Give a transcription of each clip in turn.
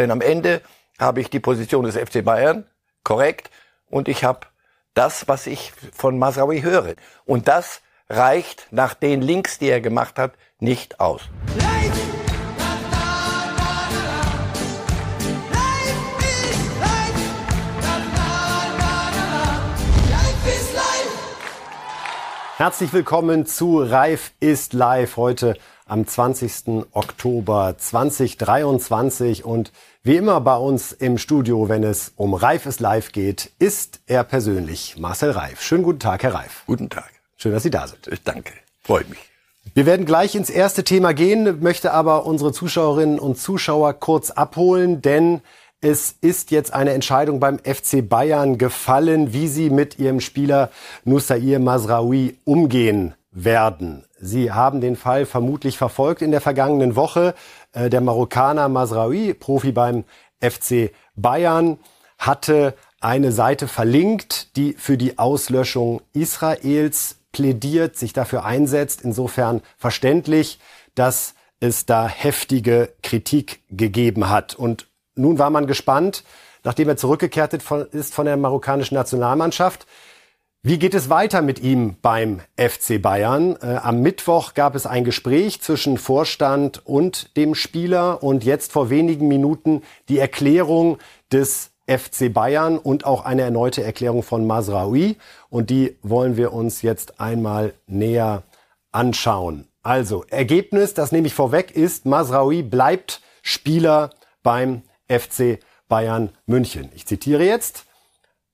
Denn am Ende habe ich die Position des FC Bayern korrekt und ich habe das, was ich von Masraoui höre. Und das reicht nach den Links, die er gemacht hat, nicht aus. Herzlich willkommen zu Reif ist live heute am 20. Oktober 2023 und wie immer bei uns im Studio, wenn es um Reif ist live geht, ist er persönlich Marcel Reif. Schönen guten Tag, Herr Reif. Guten Tag. Schön, dass Sie da sind. Ich danke. Freut mich. Wir werden gleich ins erste Thema gehen, möchte aber unsere Zuschauerinnen und Zuschauer kurz abholen, denn es ist jetzt eine Entscheidung beim FC Bayern gefallen, wie sie mit ihrem Spieler Nusair Masraoui umgehen werden. Sie haben den Fall vermutlich verfolgt in der vergangenen Woche. Äh, der Marokkaner Masraoui, Profi beim FC Bayern, hatte eine Seite verlinkt, die für die Auslöschung Israels plädiert, sich dafür einsetzt. Insofern verständlich, dass es da heftige Kritik gegeben hat. Und nun war man gespannt, nachdem er zurückgekehrt ist von der marokkanischen Nationalmannschaft. Wie geht es weiter mit ihm beim FC Bayern? Äh, am Mittwoch gab es ein Gespräch zwischen Vorstand und dem Spieler und jetzt vor wenigen Minuten die Erklärung des FC Bayern und auch eine erneute Erklärung von Masraoui. Und die wollen wir uns jetzt einmal näher anschauen. Also, Ergebnis, das nehme ich vorweg, ist, Masraoui bleibt Spieler beim FC Bayern München. Ich zitiere jetzt.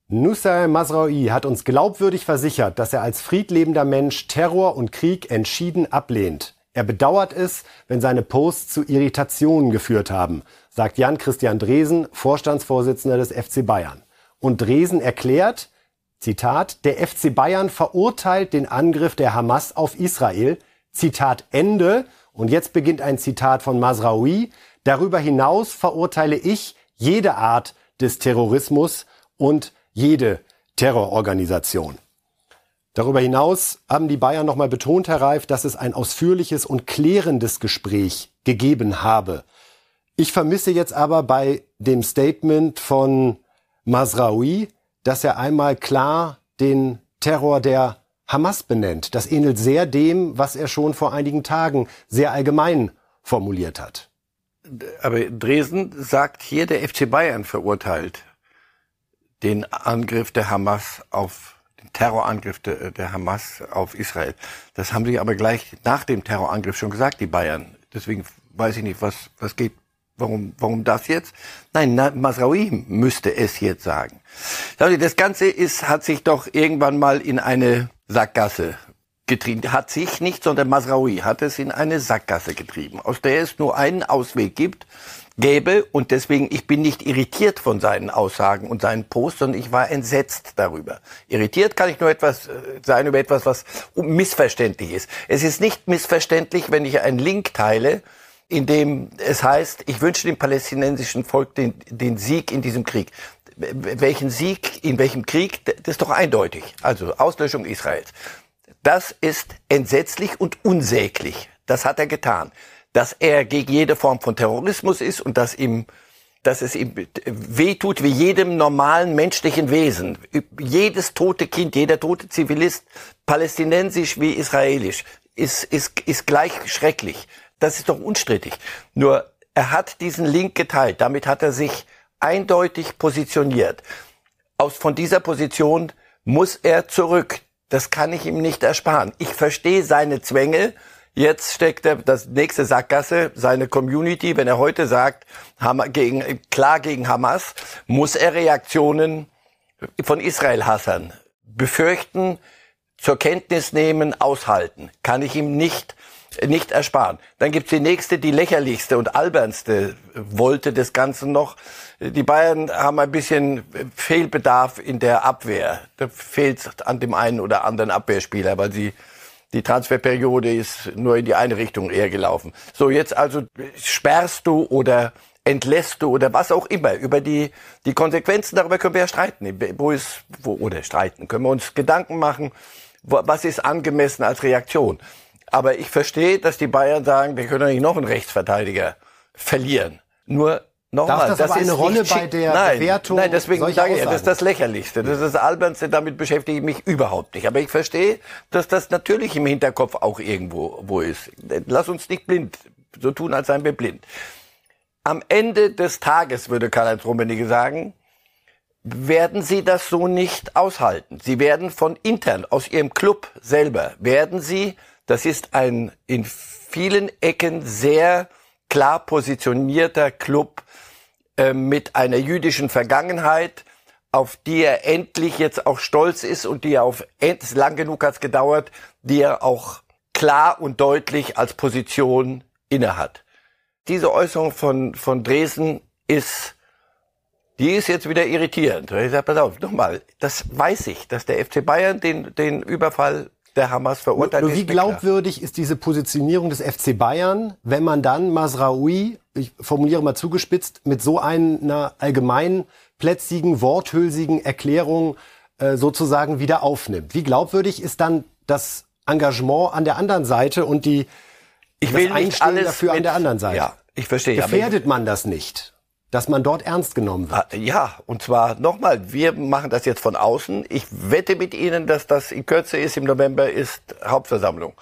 Nusay Masraoui hat uns glaubwürdig versichert, dass er als friedlebender Mensch Terror und Krieg entschieden ablehnt. Er bedauert es, wenn seine Posts zu Irritationen geführt haben, sagt Jan-Christian Dresen, Vorstandsvorsitzender des FC Bayern. Und Dresen erklärt, Zitat, der FC Bayern verurteilt den Angriff der Hamas auf Israel. Zitat Ende. Und jetzt beginnt ein Zitat von Masraoui. Darüber hinaus verurteile ich jede Art des Terrorismus und jede Terrororganisation. Darüber hinaus haben die Bayern nochmal betont, Herr Reif, dass es ein ausführliches und klärendes Gespräch gegeben habe. Ich vermisse jetzt aber bei dem Statement von Masraoui, dass er einmal klar den Terror der Hamas benennt. Das ähnelt sehr dem, was er schon vor einigen Tagen sehr allgemein formuliert hat aber Dresden sagt hier, der FC Bayern verurteilt den Angriff der Hamas auf den Terrorangriff der, der Hamas auf Israel. Das haben sie aber gleich nach dem Terrorangriff schon gesagt, die Bayern. Deswegen weiß ich nicht, was, was geht, warum, warum das jetzt? Nein, Masraoui müsste es jetzt sagen. Das Ganze ist, hat sich doch irgendwann mal in eine Sackgasse getrieben. Hat sich nicht, sondern Masraoui hat es in eine Sackgasse getrieben, aus der es nur einen Ausweg gibt, gäbe und deswegen, ich bin nicht irritiert von seinen Aussagen und seinen Posts, sondern ich war entsetzt darüber. Irritiert kann ich nur etwas äh, sein über etwas, was missverständlich ist. Es ist nicht missverständlich, wenn ich einen Link teile, in dem es heißt, ich wünsche dem palästinensischen Volk den, den Sieg in diesem Krieg welchen Sieg in welchem Krieg, das ist doch eindeutig. Also Auslöschung Israels. Das ist entsetzlich und unsäglich. Das hat er getan. Dass er gegen jede Form von Terrorismus ist und dass ihm dass es ihm wehtut wie jedem normalen menschlichen Wesen. Jedes tote Kind, jeder tote Zivilist, palästinensisch wie israelisch, ist, ist, ist gleich schrecklich. Das ist doch unstrittig. Nur er hat diesen Link geteilt. Damit hat er sich eindeutig positioniert. Aus, von dieser Position muss er zurück. Das kann ich ihm nicht ersparen. Ich verstehe seine Zwänge. Jetzt steckt er das nächste Sackgasse, seine Community. Wenn er heute sagt, gegen, klar gegen Hamas, muss er Reaktionen von Israel-Hassern befürchten, zur Kenntnis nehmen, aushalten. Kann ich ihm nicht nicht ersparen. Dann gibt's die nächste, die lächerlichste und albernste Wolte des Ganzen noch. Die Bayern haben ein bisschen Fehlbedarf in der Abwehr. Da fehlt an dem einen oder anderen Abwehrspieler, weil sie die Transferperiode ist nur in die eine Richtung eher gelaufen. So, jetzt also sperrst du oder entlässt du oder was auch immer. Über die, die Konsequenzen, darüber können wir ja streiten. Wo ist, wo, oder streiten, können wir uns Gedanken machen, wo, was ist angemessen als Reaktion. Aber ich verstehe, dass die Bayern sagen, wir können nicht noch einen Rechtsverteidiger verlieren. Nur Nochmal, das, das aber eine Rolle bei der nein, Bewertung Nein, deswegen sage ich, das ist das Lächerlichste. Das ist das Albernste, damit beschäftige ich mich überhaupt nicht. Aber ich verstehe, dass das natürlich im Hinterkopf auch irgendwo wo ist. Lass uns nicht blind so tun, als seien wir blind. Am Ende des Tages, würde Karl-Heinz Rummenigge sagen, werden sie das so nicht aushalten. Sie werden von intern, aus ihrem Club selber, werden sie, das ist ein in vielen Ecken sehr klar positionierter Club, äh, mit einer jüdischen Vergangenheit, auf die er endlich jetzt auch stolz ist und die er auf lang genug hat's gedauert, die er auch klar und deutlich als Position innehat. Diese Äußerung von, von Dresden ist, die ist jetzt wieder irritierend. Ich sage, pass auf, nochmal, das weiß ich, dass der FC Bayern den, den Überfall der Hamas verurteilt. Nur, wie glaubwürdig ist diese Positionierung des FC Bayern, wenn man dann Masraoui, ich formuliere mal zugespitzt, mit so einer allgemeinplätzigen, worthülsigen Erklärung äh, sozusagen wieder aufnimmt? Wie glaubwürdig ist dann das Engagement an der anderen Seite und die ich will das nicht alles dafür mit, an der anderen Seite? Ja, ich verstehe. Gefährdet man das nicht? dass man dort ernst genommen wird. Ah, ja, und zwar nochmal, wir machen das jetzt von außen. Ich wette mit Ihnen, dass das in Kürze ist, im November ist Hauptversammlung.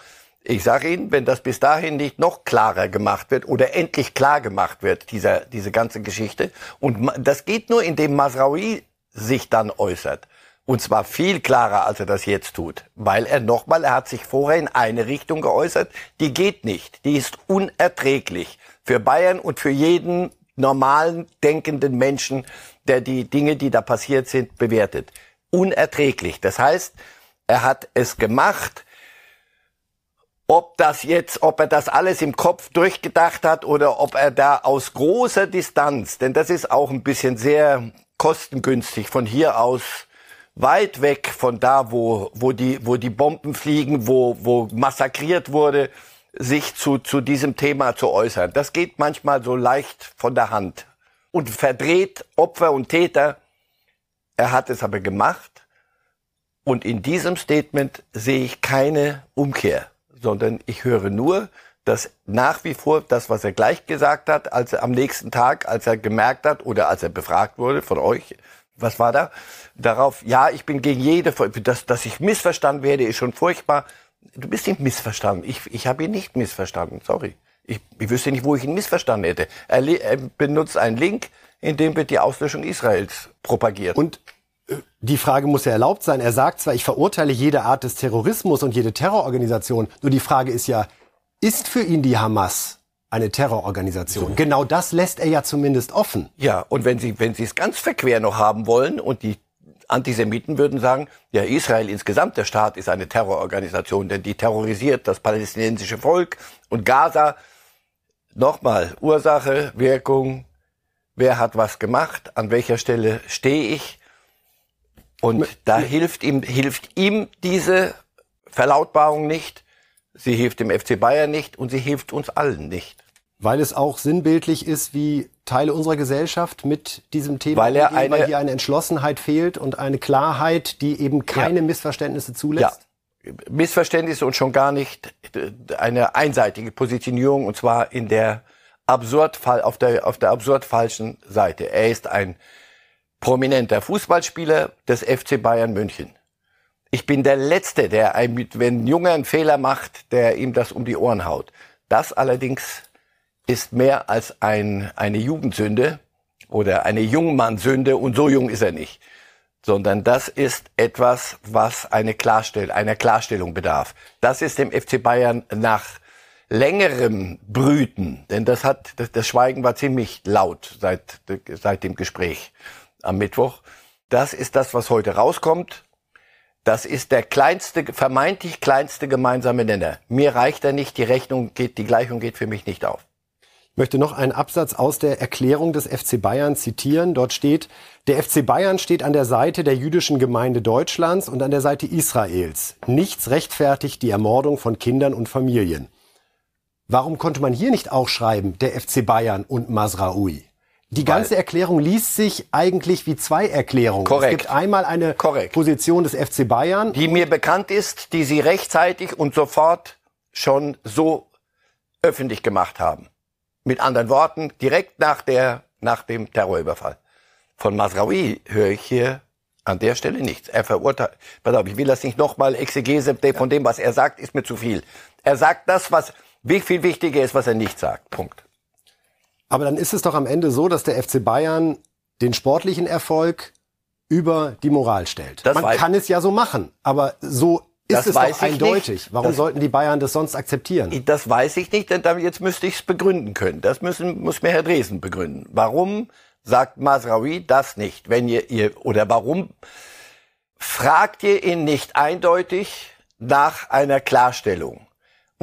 Ich sage Ihnen, wenn das bis dahin nicht noch klarer gemacht wird oder endlich klar gemacht wird, dieser, diese ganze Geschichte, und das geht nur, indem Masraoui sich dann äußert. Und zwar viel klarer, als er das jetzt tut. Weil er nochmal, er hat sich vorher in eine Richtung geäußert, die geht nicht. Die ist unerträglich. Für Bayern und für jeden normalen, denkenden Menschen, der die Dinge, die da passiert sind, bewertet. Unerträglich. Das heißt, er hat es gemacht, ob das jetzt, ob er das alles im Kopf durchgedacht hat oder ob er da aus großer Distanz, denn das ist auch ein bisschen sehr kostengünstig von hier aus weit weg von da, wo, wo die, wo die Bomben fliegen, wo, wo massakriert wurde, sich zu, zu diesem Thema zu äußern. Das geht manchmal so leicht von der Hand und verdreht Opfer und Täter. Er hat es aber gemacht und in diesem Statement sehe ich keine Umkehr, sondern ich höre nur, dass nach wie vor das, was er gleich gesagt hat, als er am nächsten Tag, als er gemerkt hat oder als er befragt wurde von euch, was war da? Darauf, ja, ich bin gegen jede, dass, dass ich missverstanden werde, ist schon furchtbar. Du bist nicht missverstanden. Ich, ich habe ihn nicht missverstanden. Sorry. Ich, ich wüsste nicht, wo ich ihn missverstanden hätte. Er, er benutzt einen Link, in dem wird die Auslöschung Israels propagiert. Und die Frage muss ja erlaubt sein. Er sagt zwar, ich verurteile jede Art des Terrorismus und jede Terrororganisation. Nur die Frage ist ja, ist für ihn die Hamas eine Terrororganisation? So. Genau das lässt er ja zumindest offen. Ja, und wenn Sie, wenn Sie es ganz verquer noch haben wollen und die Antisemiten würden sagen, ja, Israel insgesamt, der Staat ist eine Terrororganisation, denn die terrorisiert das palästinensische Volk und Gaza. Nochmal, Ursache, Wirkung, wer hat was gemacht, an welcher Stelle stehe ich. Und da hilft ihm, hilft ihm diese Verlautbarung nicht, sie hilft dem FC Bayern nicht und sie hilft uns allen nicht. Weil es auch sinnbildlich ist, wie Teile unserer Gesellschaft mit diesem Thema weil, er eine, weil hier eine Entschlossenheit fehlt und eine Klarheit, die eben keine ja. Missverständnisse zulässt? Ja. Missverständnisse und schon gar nicht eine einseitige Positionierung und zwar in der absurd auf der auf der absurd falschen Seite. Er ist ein prominenter Fußballspieler des FC Bayern München. Ich bin der letzte, der ein, wenn ein Junge einen Fehler macht, der ihm das um die Ohren haut. Das allerdings ist mehr als ein, eine Jugendsünde oder eine Jungmannsünde und so jung ist er nicht, sondern das ist etwas, was eine Klarstell einer Klarstellung bedarf. Das ist dem FC Bayern nach längerem Brüten, denn das hat das, das Schweigen war ziemlich laut seit seit dem Gespräch am Mittwoch. Das ist das, was heute rauskommt. Das ist der kleinste, vermeintlich kleinste gemeinsame Nenner. Mir reicht er nicht, die Rechnung geht, die Gleichung geht für mich nicht auf möchte noch einen Absatz aus der Erklärung des FC Bayern zitieren. Dort steht, der FC Bayern steht an der Seite der jüdischen Gemeinde Deutschlands und an der Seite Israels. Nichts rechtfertigt die Ermordung von Kindern und Familien. Warum konnte man hier nicht auch schreiben, der FC Bayern und Masraoui? Die ganze Weil Erklärung liest sich eigentlich wie zwei Erklärungen. Korrekt. Es gibt einmal eine Korrekt. Position des FC Bayern. Die mir bekannt ist, die Sie rechtzeitig und sofort schon so öffentlich gemacht haben. Mit anderen Worten, direkt nach der nach dem Terrorüberfall. Von Masraoui höre ich hier an der Stelle nichts. Er verurteilt, pass auf, ich will das nicht nochmal Exegese von dem, was er sagt, ist mir zu viel. Er sagt das, was viel wichtiger ist, was er nicht sagt. Punkt. Aber dann ist es doch am Ende so, dass der FC Bayern den sportlichen Erfolg über die Moral stellt. Das Man kann es ja so machen, aber so ist das es doch eindeutig. Warum das, sollten die Bayern das sonst akzeptieren? Das weiß ich nicht, denn jetzt müsste ich es begründen können. Das müssen, muss mir Herr Dresen begründen. Warum sagt Masraoui das nicht? Wenn ihr, ihr, oder warum fragt ihr ihn nicht eindeutig nach einer Klarstellung?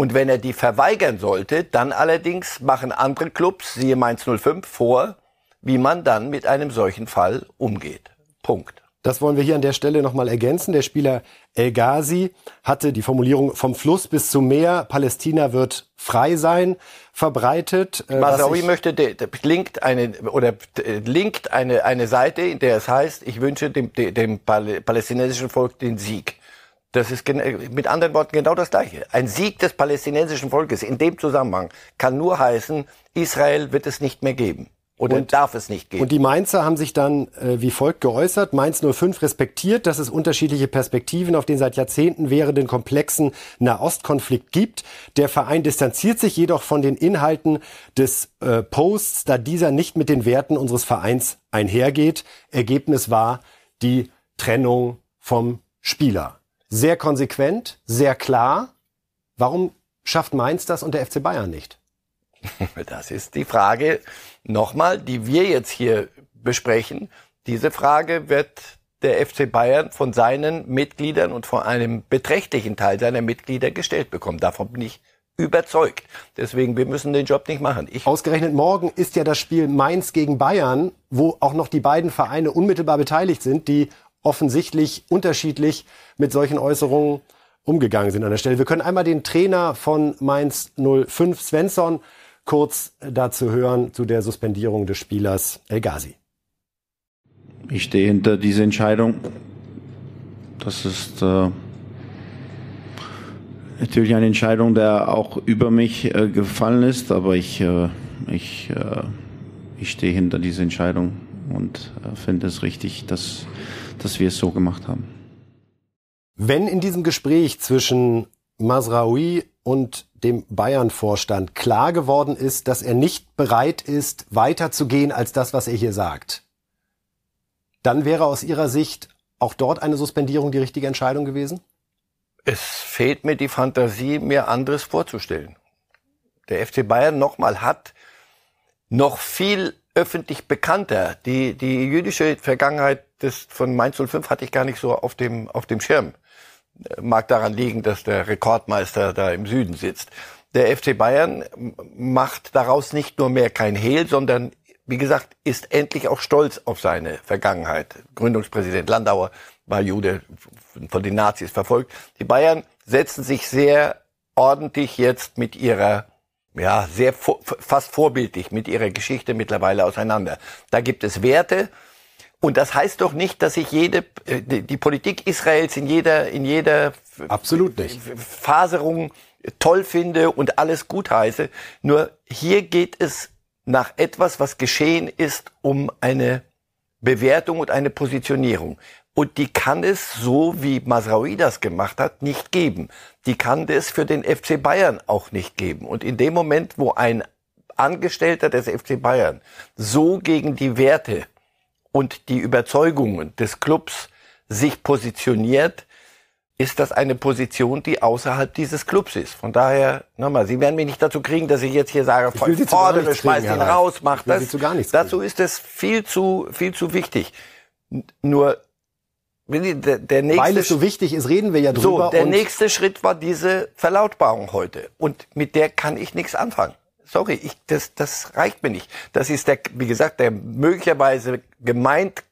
Und wenn er die verweigern sollte, dann allerdings machen andere Clubs, siehe Mainz 05, vor, wie man dann mit einem solchen Fall umgeht. Punkt. Das wollen wir hier an der Stelle nochmal ergänzen. Der Spieler El Ghazi hatte die Formulierung vom Fluss bis zum Meer, Palästina wird frei sein, verbreitet. Äh, Masawi möchte, der, der linkt eine, oder linkt eine, eine Seite, in der es heißt, ich wünsche dem, dem palästinensischen Volk den Sieg. Das ist mit anderen Worten genau das Gleiche. Ein Sieg des palästinensischen Volkes in dem Zusammenhang kann nur heißen, Israel wird es nicht mehr geben. Oder und, darf es nicht geben. Und die Mainzer haben sich dann äh, wie folgt geäußert. Mainz 05 respektiert, dass es unterschiedliche Perspektiven auf den seit Jahrzehnten währenden komplexen Nahostkonflikt gibt. Der Verein distanziert sich jedoch von den Inhalten des äh, Posts, da dieser nicht mit den Werten unseres Vereins einhergeht. Ergebnis war die Trennung vom Spieler. Sehr konsequent, sehr klar. Warum schafft Mainz das und der FC Bayern nicht? Das ist die Frage, nochmal, die wir jetzt hier besprechen. Diese Frage wird der FC Bayern von seinen Mitgliedern und von einem beträchtlichen Teil seiner Mitglieder gestellt bekommen. Davon bin ich überzeugt. Deswegen, wir müssen den Job nicht machen. Ich Ausgerechnet morgen ist ja das Spiel Mainz gegen Bayern, wo auch noch die beiden Vereine unmittelbar beteiligt sind, die offensichtlich unterschiedlich mit solchen Äußerungen umgegangen sind an der Stelle. Wir können einmal den Trainer von Mainz 05, Svensson, kurz dazu hören, zu der Suspendierung des Spielers El Ghazi. Ich stehe hinter dieser Entscheidung. Das ist äh, natürlich eine Entscheidung, der auch über mich äh, gefallen ist, aber ich, äh, ich, äh, ich stehe hinter dieser Entscheidung und äh, finde es richtig, dass, dass wir es so gemacht haben. Wenn in diesem Gespräch zwischen Masraoui und dem Bayern-Vorstand klar geworden ist, dass er nicht bereit ist, weiterzugehen als das, was er hier sagt, dann wäre aus Ihrer Sicht auch dort eine Suspendierung die richtige Entscheidung gewesen? Es fehlt mir die Fantasie, mir anderes vorzustellen. Der FC Bayern nochmal hat noch viel öffentlich bekannter. Die, die jüdische Vergangenheit des, von Mainz 05 hatte ich gar nicht so auf dem, auf dem Schirm mag daran liegen, dass der Rekordmeister da im Süden sitzt. Der FC Bayern macht daraus nicht nur mehr kein Hehl, sondern wie gesagt, ist endlich auch stolz auf seine Vergangenheit. Gründungspräsident Landauer war Jude, von den Nazis verfolgt. Die Bayern setzen sich sehr ordentlich jetzt mit ihrer, ja, sehr fast vorbildlich mit ihrer Geschichte mittlerweile auseinander. Da gibt es Werte, und das heißt doch nicht, dass ich jede äh, die Politik Israels in jeder in jeder absolut nicht Faserung toll finde und alles gut heiße. Nur hier geht es nach etwas, was geschehen ist, um eine Bewertung und eine Positionierung. Und die kann es, so wie Masraoui das gemacht hat, nicht geben. Die kann es für den FC Bayern auch nicht geben. Und in dem Moment, wo ein Angestellter des FC Bayern so gegen die Werte und die Überzeugungen des Clubs sich positioniert, ist das eine Position, die außerhalb dieses Clubs ist. Von daher, nochmal, Sie werden mich nicht dazu kriegen, dass ich jetzt hier sage, ich fordere, schmeiß ihn raus, mach das. Dazu ist es viel zu, viel zu wichtig. Nur, der, der nächste, Weil es so wichtig ist, reden wir ja drüber. So, der nächste Schritt war diese Verlautbarung heute. Und mit der kann ich nichts anfangen sorry, ich, das, das reicht mir nicht. Das ist der, wie gesagt, der möglicherweise gemeint,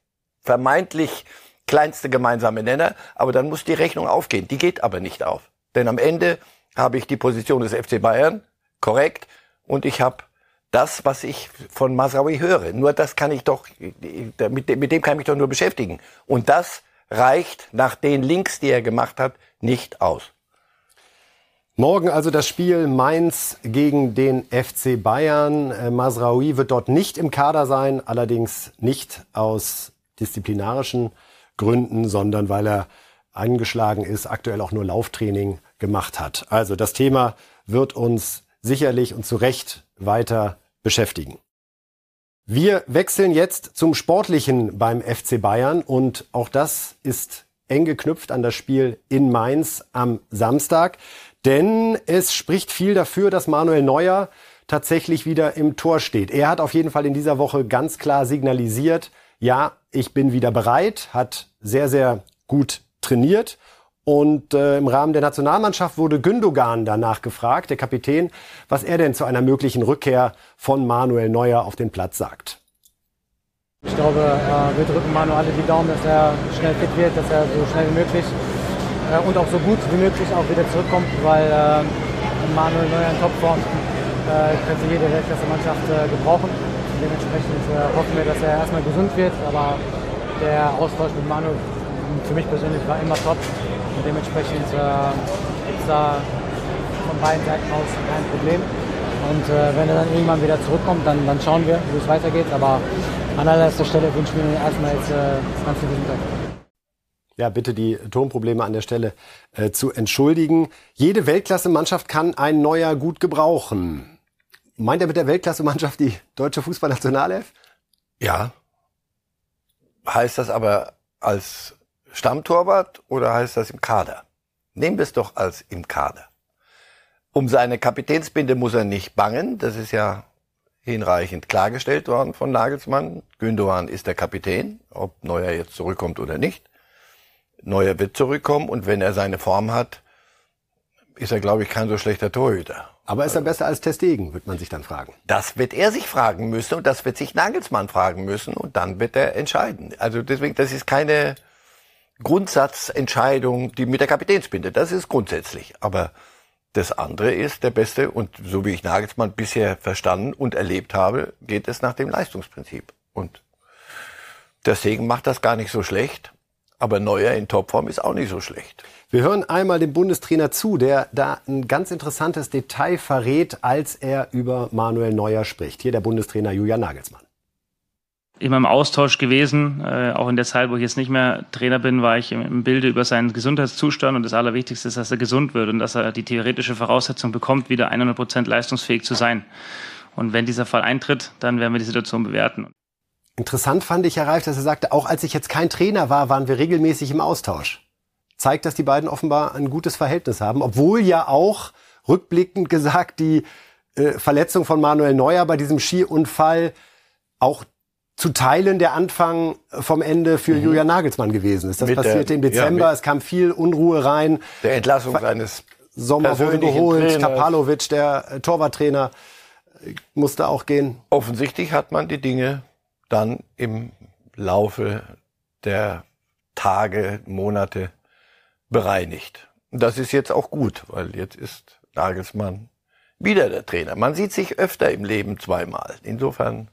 vermeintlich kleinste gemeinsame Nenner, aber dann muss die Rechnung aufgehen. Die geht aber nicht auf. Denn am Ende habe ich die Position des FC Bayern, korrekt, und ich habe das, was ich von Masraoui höre. Nur das kann ich doch, mit mit dem kann ich mich doch nur beschäftigen. Und das reicht nach den Links, die er gemacht hat, nicht aus. Morgen also das Spiel Mainz gegen den FC Bayern. Äh, Masraoui wird dort nicht im Kader sein, allerdings nicht aus disziplinarischen Gründen, sondern weil er angeschlagen ist, aktuell auch nur Lauftraining gemacht hat. Also das Thema wird uns sicherlich und zu Recht weiter beschäftigen. Wir wechseln jetzt zum Sportlichen beim FC Bayern und auch das ist eng geknüpft an das Spiel in Mainz am Samstag. Denn es spricht viel dafür, dass Manuel Neuer tatsächlich wieder im Tor steht. Er hat auf jeden Fall in dieser Woche ganz klar signalisiert, ja, ich bin wieder bereit, hat sehr, sehr gut trainiert. Und äh, im Rahmen der Nationalmannschaft wurde Gündogan danach gefragt, der Kapitän, was er denn zu einer möglichen Rückkehr von Manuel Neuer auf den Platz sagt. Ich glaube, wir drücken Manuel alle die Daumen, dass er schnell fit wird, dass er so schnell wie möglich äh, und auch so gut wie möglich auch wieder zurückkommt, weil äh, Manuel Neuer in Topform äh, könnte jede Weltklasse-Mannschaft äh, gebrauchen. Dementsprechend äh, hoffen wir, dass er erstmal gesund wird, aber der Austausch mit Manuel für mich persönlich war immer top und dementsprechend äh, gibt es da von beiden Seiten aus kein Problem. Und wenn er dann irgendwann wieder zurückkommt, dann, dann schauen wir, wie es weitergeht. Aber an allererster Stelle wünschen wir ihm erstmal jetzt ganz viel Gesundheit ja, bitte die Tonprobleme an der Stelle äh, zu entschuldigen. Jede Weltklasse-Mannschaft kann ein neuer gut gebrauchen. Meint er mit der Weltklasse-Mannschaft die deutsche Fußballnationalelf? Ja. Heißt das aber als Stammtorwart oder heißt das im Kader? Nehmen wir es doch als im Kader. Um seine Kapitänsbinde muss er nicht bangen. Das ist ja hinreichend klargestellt worden von Nagelsmann. Gündogan ist der Kapitän, ob Neuer jetzt zurückkommt oder nicht. Neuer wird zurückkommen und wenn er seine Form hat, ist er, glaube ich, kein so schlechter Torhüter. Aber ist er besser als Testegen, wird man sich dann fragen. Das wird er sich fragen müssen und das wird sich Nagelsmann fragen müssen und dann wird er entscheiden. Also deswegen, das ist keine Grundsatzentscheidung, die mit der Kapitänsbinde. Das ist grundsätzlich. Aber das andere ist der beste und so wie ich Nagelsmann bisher verstanden und erlebt habe, geht es nach dem Leistungsprinzip. Und deswegen macht das gar nicht so schlecht. Aber Neuer in Topform ist auch nicht so schlecht. Wir hören einmal dem Bundestrainer zu, der da ein ganz interessantes Detail verrät, als er über Manuel Neuer spricht. Hier der Bundestrainer Julian Nagelsmann. Immer im Austausch gewesen, äh, auch in der Zeit, wo ich jetzt nicht mehr Trainer bin, war ich im, im Bilde über seinen Gesundheitszustand und das Allerwichtigste ist, dass er gesund wird und dass er die theoretische Voraussetzung bekommt, wieder 100 Prozent leistungsfähig zu sein. Und wenn dieser Fall eintritt, dann werden wir die Situation bewerten. Interessant fand ich, Herr Reif, dass er sagte, auch als ich jetzt kein Trainer war, waren wir regelmäßig im Austausch. Zeigt, dass die beiden offenbar ein gutes Verhältnis haben, obwohl ja auch rückblickend gesagt die äh, Verletzung von Manuel Neuer bei diesem Skiunfall auch zu Teilen der Anfang vom Ende für mhm. Julian Nagelsmann gewesen ist. Das mit passierte der, im Dezember, ja, es kam viel Unruhe rein. Der Entlassung seines Sommer wurde geholt, Tapalovic, der äh, Torwarttrainer, musste auch gehen. Offensichtlich hat man die Dinge dann im Laufe der Tage, Monate bereinigt. Das ist jetzt auch gut, weil jetzt ist Nagelsmann wieder der Trainer. Man sieht sich öfter im Leben zweimal. Insofern.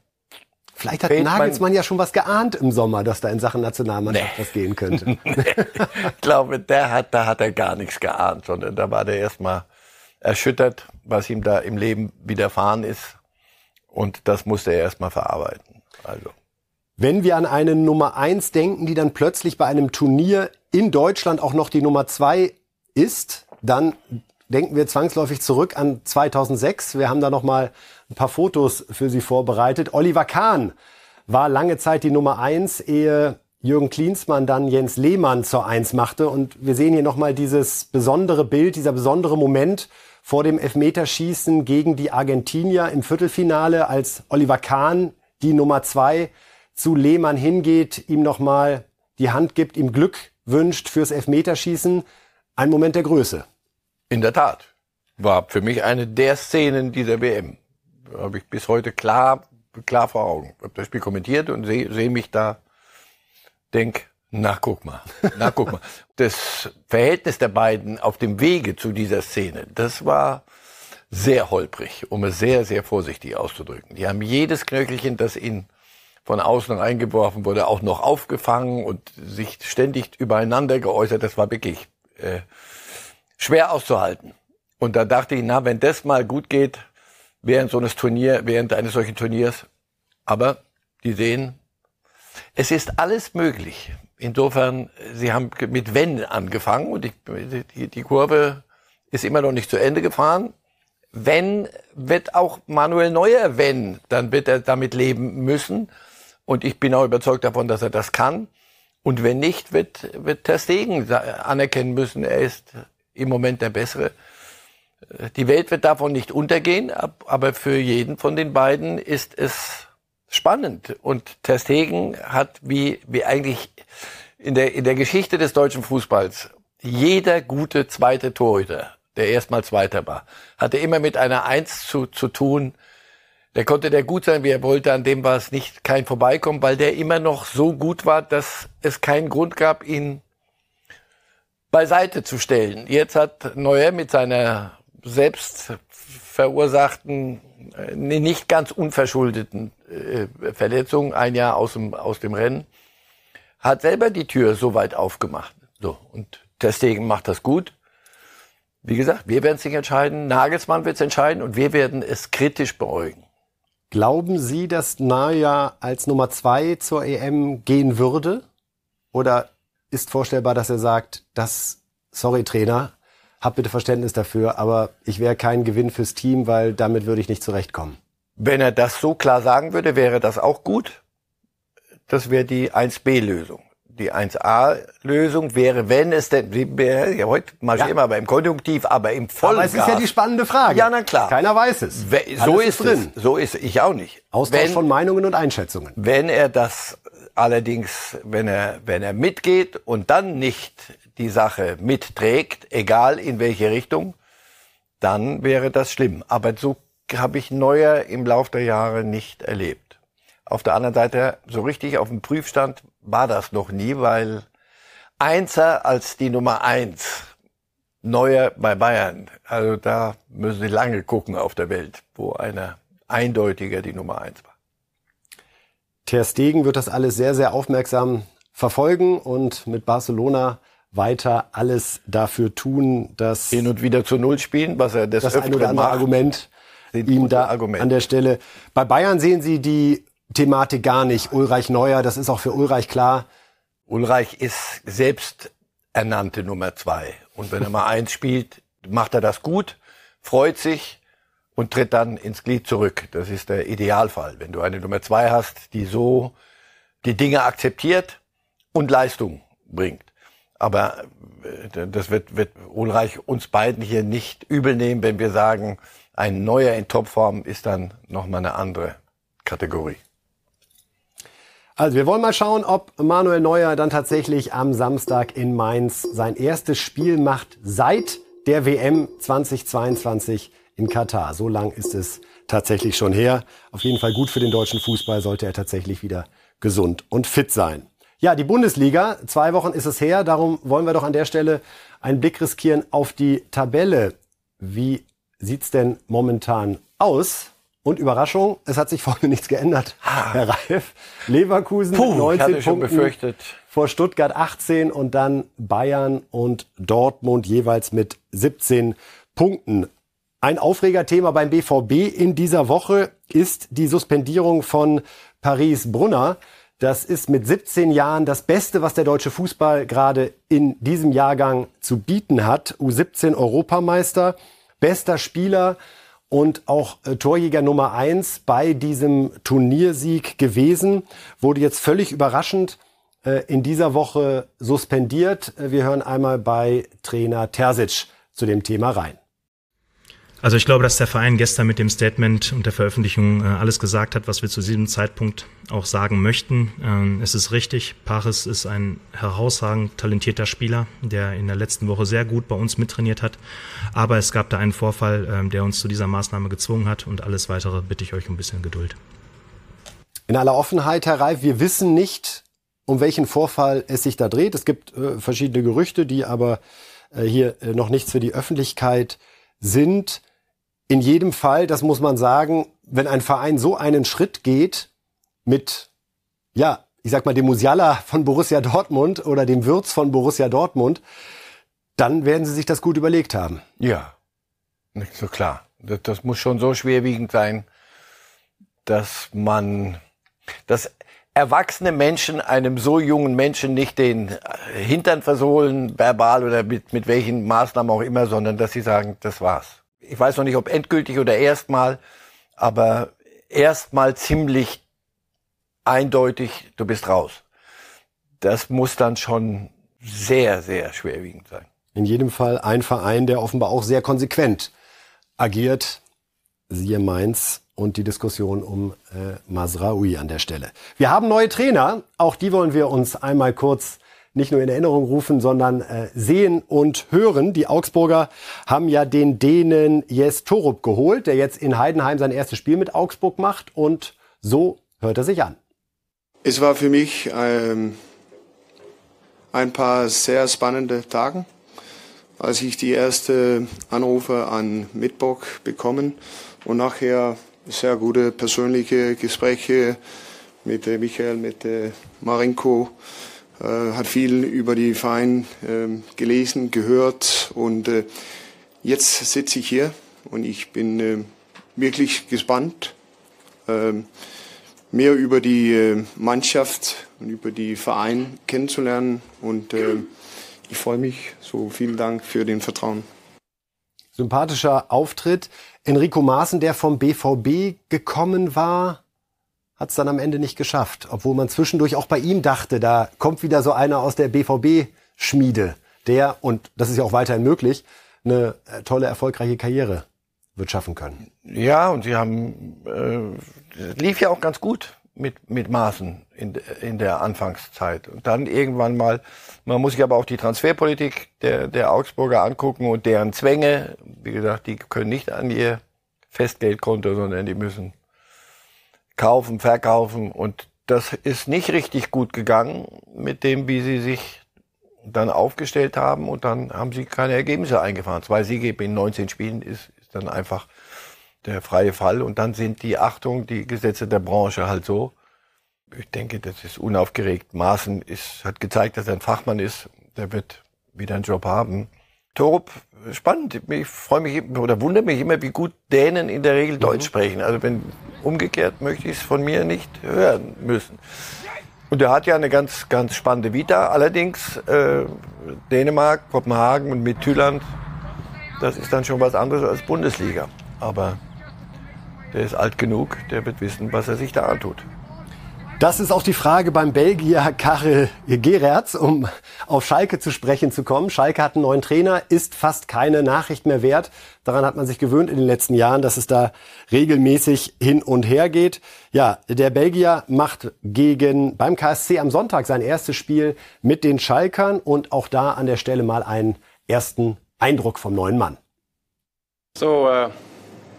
Vielleicht hat Nagelsmann ja schon was geahnt im Sommer, dass da in Sachen Nationalmannschaft nee. was gehen könnte. ich glaube, der hat, da hat er gar nichts geahnt, sondern da war der erstmal erschüttert, was ihm da im Leben widerfahren ist. Und das musste er erstmal verarbeiten. Also. Wenn wir an eine Nummer eins denken, die dann plötzlich bei einem Turnier in Deutschland auch noch die Nummer zwei ist, dann denken wir zwangsläufig zurück an 2006. Wir haben da noch mal ein paar Fotos für Sie vorbereitet. Oliver Kahn war lange Zeit die Nummer eins, ehe Jürgen Klinsmann dann Jens Lehmann zur Eins machte. Und wir sehen hier nochmal dieses besondere Bild, dieser besondere Moment vor dem Elfmeterschießen gegen die Argentinier im Viertelfinale, als Oliver Kahn die Nummer zwei zu Lehmann hingeht, ihm nochmal die Hand gibt, ihm Glück wünscht fürs Elfmeterschießen. Ein Moment der Größe. In der Tat. War für mich eine der Szenen dieser WM. Habe ich bis heute klar, klar vor Augen. Habe das Spiel kommentiert und sehe seh mich da, denk, na guck mal, na guck mal. Das Verhältnis der beiden auf dem Wege zu dieser Szene, das war sehr holprig, um es sehr, sehr vorsichtig auszudrücken. Die haben jedes Knöchelchen, das ihnen von außen reingeworfen wurde, auch noch aufgefangen und sich ständig übereinander geäußert. Das war wirklich äh, schwer auszuhalten. Und da dachte ich, na, wenn das mal gut geht, während so eines Turnier, während eines solchen Turniers. Aber die sehen, es ist alles möglich. Insofern, sie haben mit Wenn angefangen und die, die, die Kurve ist immer noch nicht zu Ende gefahren. Wenn wird auch Manuel Neuer, wenn, dann wird er damit leben müssen. Und ich bin auch überzeugt davon, dass er das kann. Und wenn nicht, wird, wird Ter Stegen anerkennen müssen, er ist im Moment der Bessere. Die Welt wird davon nicht untergehen, aber für jeden von den beiden ist es spannend. Und Ter Stegen hat wie, wie eigentlich in der, in der Geschichte des deutschen Fußballs jeder gute zweite Torhüter, der erstmal Zweiter war, hatte immer mit einer Eins zu, zu tun. Der konnte der gut sein, wie er wollte, an dem war es nicht kein Vorbeikommen, weil der immer noch so gut war, dass es keinen Grund gab, ihn beiseite zu stellen. Jetzt hat Neuer mit seiner selbst verursachten, äh, nicht ganz unverschuldeten äh, Verletzung, ein Jahr aus dem, aus dem Rennen, hat selber die Tür so weit aufgemacht. So, und Testegen macht das gut. Wie gesagt, wir werden es nicht entscheiden, Nagelsmann wird es entscheiden und wir werden es kritisch beäugen. Glauben Sie, dass Neuer als Nummer zwei zur EM gehen würde? Oder ist vorstellbar, dass er sagt, das, sorry Trainer, hab bitte Verständnis dafür, aber ich wäre kein Gewinn fürs Team, weil damit würde ich nicht zurechtkommen. Wenn er das so klar sagen würde, wäre das auch gut. Das wäre die 1b-Lösung. Die 1a-Lösung wäre, wenn es denn, ja, heute marschieren ja. wir aber im Konjunktiv, aber im Vollgas. Aber es ist ja die spannende Frage. Ja, na klar. Keiner weiß es. so ist, ist drin. Es. So ist ich auch nicht. Austausch wenn, von Meinungen und Einschätzungen. Wenn er das allerdings, wenn er, wenn er mitgeht und dann nicht die Sache mitträgt, egal in welche Richtung, dann wäre das schlimm. Aber so habe ich Neuer im Laufe der Jahre nicht erlebt. Auf der anderen Seite, so richtig auf dem Prüfstand war das noch nie, weil Einser als die Nummer eins, Neuer bei Bayern, also da müssen Sie lange gucken auf der Welt, wo einer eindeutiger die Nummer eins war. Ter Stegen wird das alles sehr, sehr aufmerksam verfolgen und mit Barcelona weiter alles dafür tun, dass hin und wieder zu Null spielen, was er das, das ein oder andere macht. Argument ihm da Argument. an der Stelle. Bei Bayern sehen Sie die Thematik gar nicht. Ulreich Neuer, das ist auch für Ulreich klar. Ulreich ist selbst ernannte Nummer zwei. Und wenn er mal eins spielt, macht er das gut, freut sich und tritt dann ins Glied zurück. Das ist der Idealfall. Wenn du eine Nummer zwei hast, die so die Dinge akzeptiert und Leistung bringt. Aber äh, das wird, wird Ulreich uns beiden hier nicht übel nehmen, wenn wir sagen, ein Neuer in Topform ist dann nochmal eine andere Kategorie. Also wir wollen mal schauen, ob Manuel Neuer dann tatsächlich am Samstag in Mainz sein erstes Spiel macht seit der WM 2022 in Katar. So lang ist es tatsächlich schon her. Auf jeden Fall gut für den deutschen Fußball, sollte er tatsächlich wieder gesund und fit sein. Ja, die Bundesliga, zwei Wochen ist es her, darum wollen wir doch an der Stelle einen Blick riskieren auf die Tabelle. Wie sieht's denn momentan aus? Und Überraschung, es hat sich vorne nichts geändert, ah. Herr Reif. Leverkusen Puh, mit 19 Punkten befürchtet. vor Stuttgart 18 und dann Bayern und Dortmund jeweils mit 17 Punkten. Ein Aufregerthema beim BVB in dieser Woche ist die Suspendierung von Paris Brunner. Das ist mit 17 Jahren das Beste, was der deutsche Fußball gerade in diesem Jahrgang zu bieten hat. U17 Europameister, bester Spieler und auch äh, Torjäger Nummer eins bei diesem Turniersieg gewesen. Wurde jetzt völlig überraschend äh, in dieser Woche suspendiert. Äh, wir hören einmal bei Trainer Terzic zu dem Thema rein. Also ich glaube, dass der Verein gestern mit dem Statement und der Veröffentlichung äh, alles gesagt hat, was wir zu diesem Zeitpunkt auch sagen möchten. Ähm, es ist richtig, Paris ist ein herausragend talentierter Spieler, der in der letzten Woche sehr gut bei uns mittrainiert hat. Aber es gab da einen Vorfall, ähm, der uns zu dieser Maßnahme gezwungen hat und alles weitere bitte ich euch um ein bisschen Geduld. In aller Offenheit, Herr Reif, wir wissen nicht, um welchen Vorfall es sich da dreht. Es gibt äh, verschiedene Gerüchte, die aber äh, hier noch nichts für die Öffentlichkeit sind in jedem Fall, das muss man sagen, wenn ein Verein so einen Schritt geht mit, ja, ich sag mal, dem Musiala von Borussia Dortmund oder dem Würz von Borussia Dortmund, dann werden sie sich das gut überlegt haben. Ja. Nicht so klar. Das, das muss schon so schwerwiegend sein, dass man, dass erwachsene Menschen einem so jungen Menschen nicht den Hintern versohlen, verbal oder mit, mit welchen Maßnahmen auch immer, sondern dass sie sagen, das war's. Ich weiß noch nicht, ob endgültig oder erstmal, aber erstmal ziemlich eindeutig, du bist raus. Das muss dann schon sehr, sehr schwerwiegend sein. In jedem Fall ein Verein, der offenbar auch sehr konsequent agiert. Siehe Mainz und die Diskussion um äh, Masraoui an der Stelle. Wir haben neue Trainer. Auch die wollen wir uns einmal kurz nicht nur in Erinnerung rufen, sondern äh, sehen und hören. Die Augsburger haben ja den Dänen Jes Torup geholt, der jetzt in Heidenheim sein erstes Spiel mit Augsburg macht. Und so hört er sich an. Es war für mich ähm, ein paar sehr spannende Tage, als ich die erste Anrufe an Mittwoch bekommen und nachher sehr gute persönliche Gespräche mit äh, Michael, mit äh, Marinko, hat viel über die Verein äh, gelesen, gehört und äh, jetzt sitze ich hier und ich bin äh, wirklich gespannt, äh, mehr über die äh, Mannschaft und über die Verein kennenzulernen und äh, ich freue mich. So vielen Dank für den Vertrauen. Sympathischer Auftritt. Enrico Maaßen, der vom BVB gekommen war, hat es dann am Ende nicht geschafft, obwohl man zwischendurch auch bei ihm dachte, da kommt wieder so einer aus der BVB-Schmiede, der, und das ist ja auch weiterhin möglich, eine äh, tolle, erfolgreiche Karriere wird schaffen können. Ja, und sie haben, äh, lief ja auch ganz gut mit, mit Maßen in, in der Anfangszeit. Und dann irgendwann mal, man muss sich aber auch die Transferpolitik der, der Augsburger angucken und deren Zwänge. Wie gesagt, die können nicht an ihr Festgeldkonto, sondern die müssen kaufen, verkaufen. Und das ist nicht richtig gut gegangen mit dem, wie sie sich dann aufgestellt haben. Und dann haben sie keine Ergebnisse eingefahren. Zwei Siege in 19 Spielen ist, ist dann einfach der freie Fall. Und dann sind die Achtung, die Gesetze der Branche halt so. Ich denke, das ist unaufgeregt. Maaßen ist, hat gezeigt, dass er ein Fachmann ist. Der wird wieder einen Job haben. Torup, spannend. Ich freue mich oder wundere mich immer, wie gut Dänen in der Regel mhm. Deutsch sprechen. Also wenn umgekehrt möchte ich es von mir nicht hören müssen. Und er hat ja eine ganz, ganz spannende Vita. Allerdings äh, Dänemark, Kopenhagen und Midtjylland, das ist dann schon was anderes als Bundesliga. Aber der ist alt genug, der wird wissen, was er sich da antut. Das ist auch die Frage beim Belgier Karel Gererts, um auf Schalke zu sprechen zu kommen. Schalke hat einen neuen Trainer, ist fast keine Nachricht mehr wert. Daran hat man sich gewöhnt in den letzten Jahren, dass es da regelmäßig hin und her geht. Ja, der Belgier macht gegen beim KSC am Sonntag sein erstes Spiel mit den Schalkern und auch da an der Stelle mal einen ersten Eindruck vom neuen Mann. So, uh,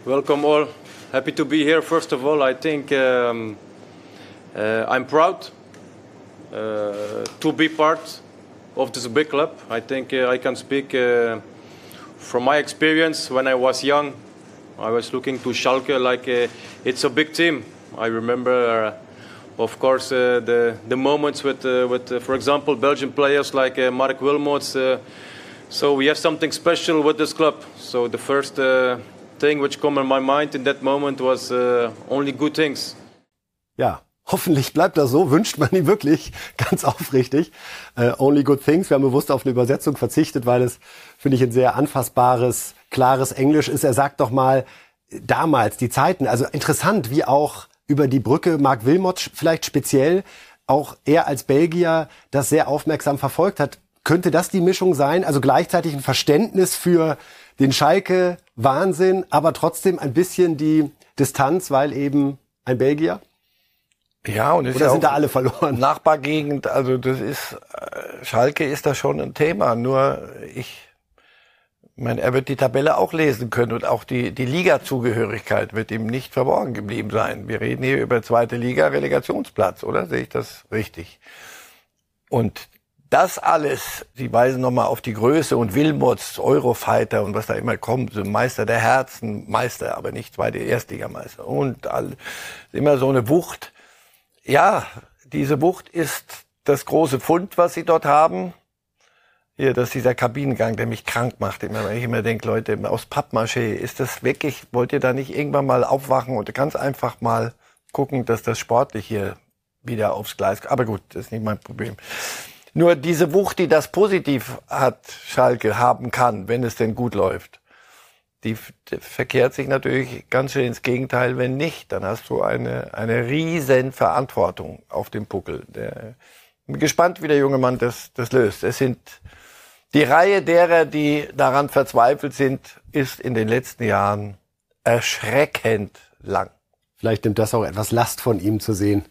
welcome all. Happy to be here. First of all, I think um, I'm proud uh, to be part of this big club. I think uh, I can speak uh, from my experience when I was young. I was looking to Schalke like uh, it's a big team. I remember, of course, the the moments with with, for example, Belgian players like Mark Wilmots. so we have something special with this club. So the first thing which came in my mind in that moment was uh, only good things. Ja, hoffentlich bleibt das so, wünscht man ihm wirklich ganz aufrichtig. Uh, only good things. Wir haben bewusst auf eine Übersetzung verzichtet, weil es, finde ich, ein sehr anfassbares, klares Englisch ist. Er sagt doch mal, damals, die Zeiten, also interessant, wie auch über die Brücke Mark Wilmot vielleicht speziell auch er als Belgier das sehr aufmerksam verfolgt hat. Könnte das die Mischung sein? Also gleichzeitig ein Verständnis für den Schalke Wahnsinn, aber trotzdem ein bisschen die Distanz, weil eben ein Belgier? Ja, und ist Oder ja sind da alle verloren? Nachbargegend, also das ist, äh, Schalke ist da schon ein Thema. Nur ich, meine, er wird die Tabelle auch lesen können und auch die, die Liga-Zugehörigkeit wird ihm nicht verborgen geblieben sein. Wir reden hier über zweite Liga Relegationsplatz, oder? Sehe ich das richtig? Und das alles, sie weisen nochmal auf die Größe und Wilmots, Eurofighter und was da immer kommt, so Meister der Herzen, Meister, aber nicht zweite Erstligameister und all, immer so eine Wucht. Ja, diese Wucht ist das große Fund, was sie dort haben. hier, dass dieser Kabinengang, der mich krank macht, immer, wenn ich immer denke, Leute, aus Pappmaché, ist das wirklich, wollt ihr da nicht irgendwann mal aufwachen und ganz einfach mal gucken, dass das sportlich hier wieder aufs Gleis, aber gut, das ist nicht mein Problem. Nur diese Wucht, die das positiv hat, Schalke haben kann, wenn es denn gut läuft, die, die verkehrt sich natürlich ganz schön ins Gegenteil, wenn nicht. Dann hast du eine, eine riesen Verantwortung auf dem Puckel. Der, bin gespannt, wie der junge Mann das, das löst. Es sind die Reihe derer, die daran verzweifelt sind, ist in den letzten Jahren erschreckend lang. Vielleicht nimmt das auch etwas Last von ihm zu sehen,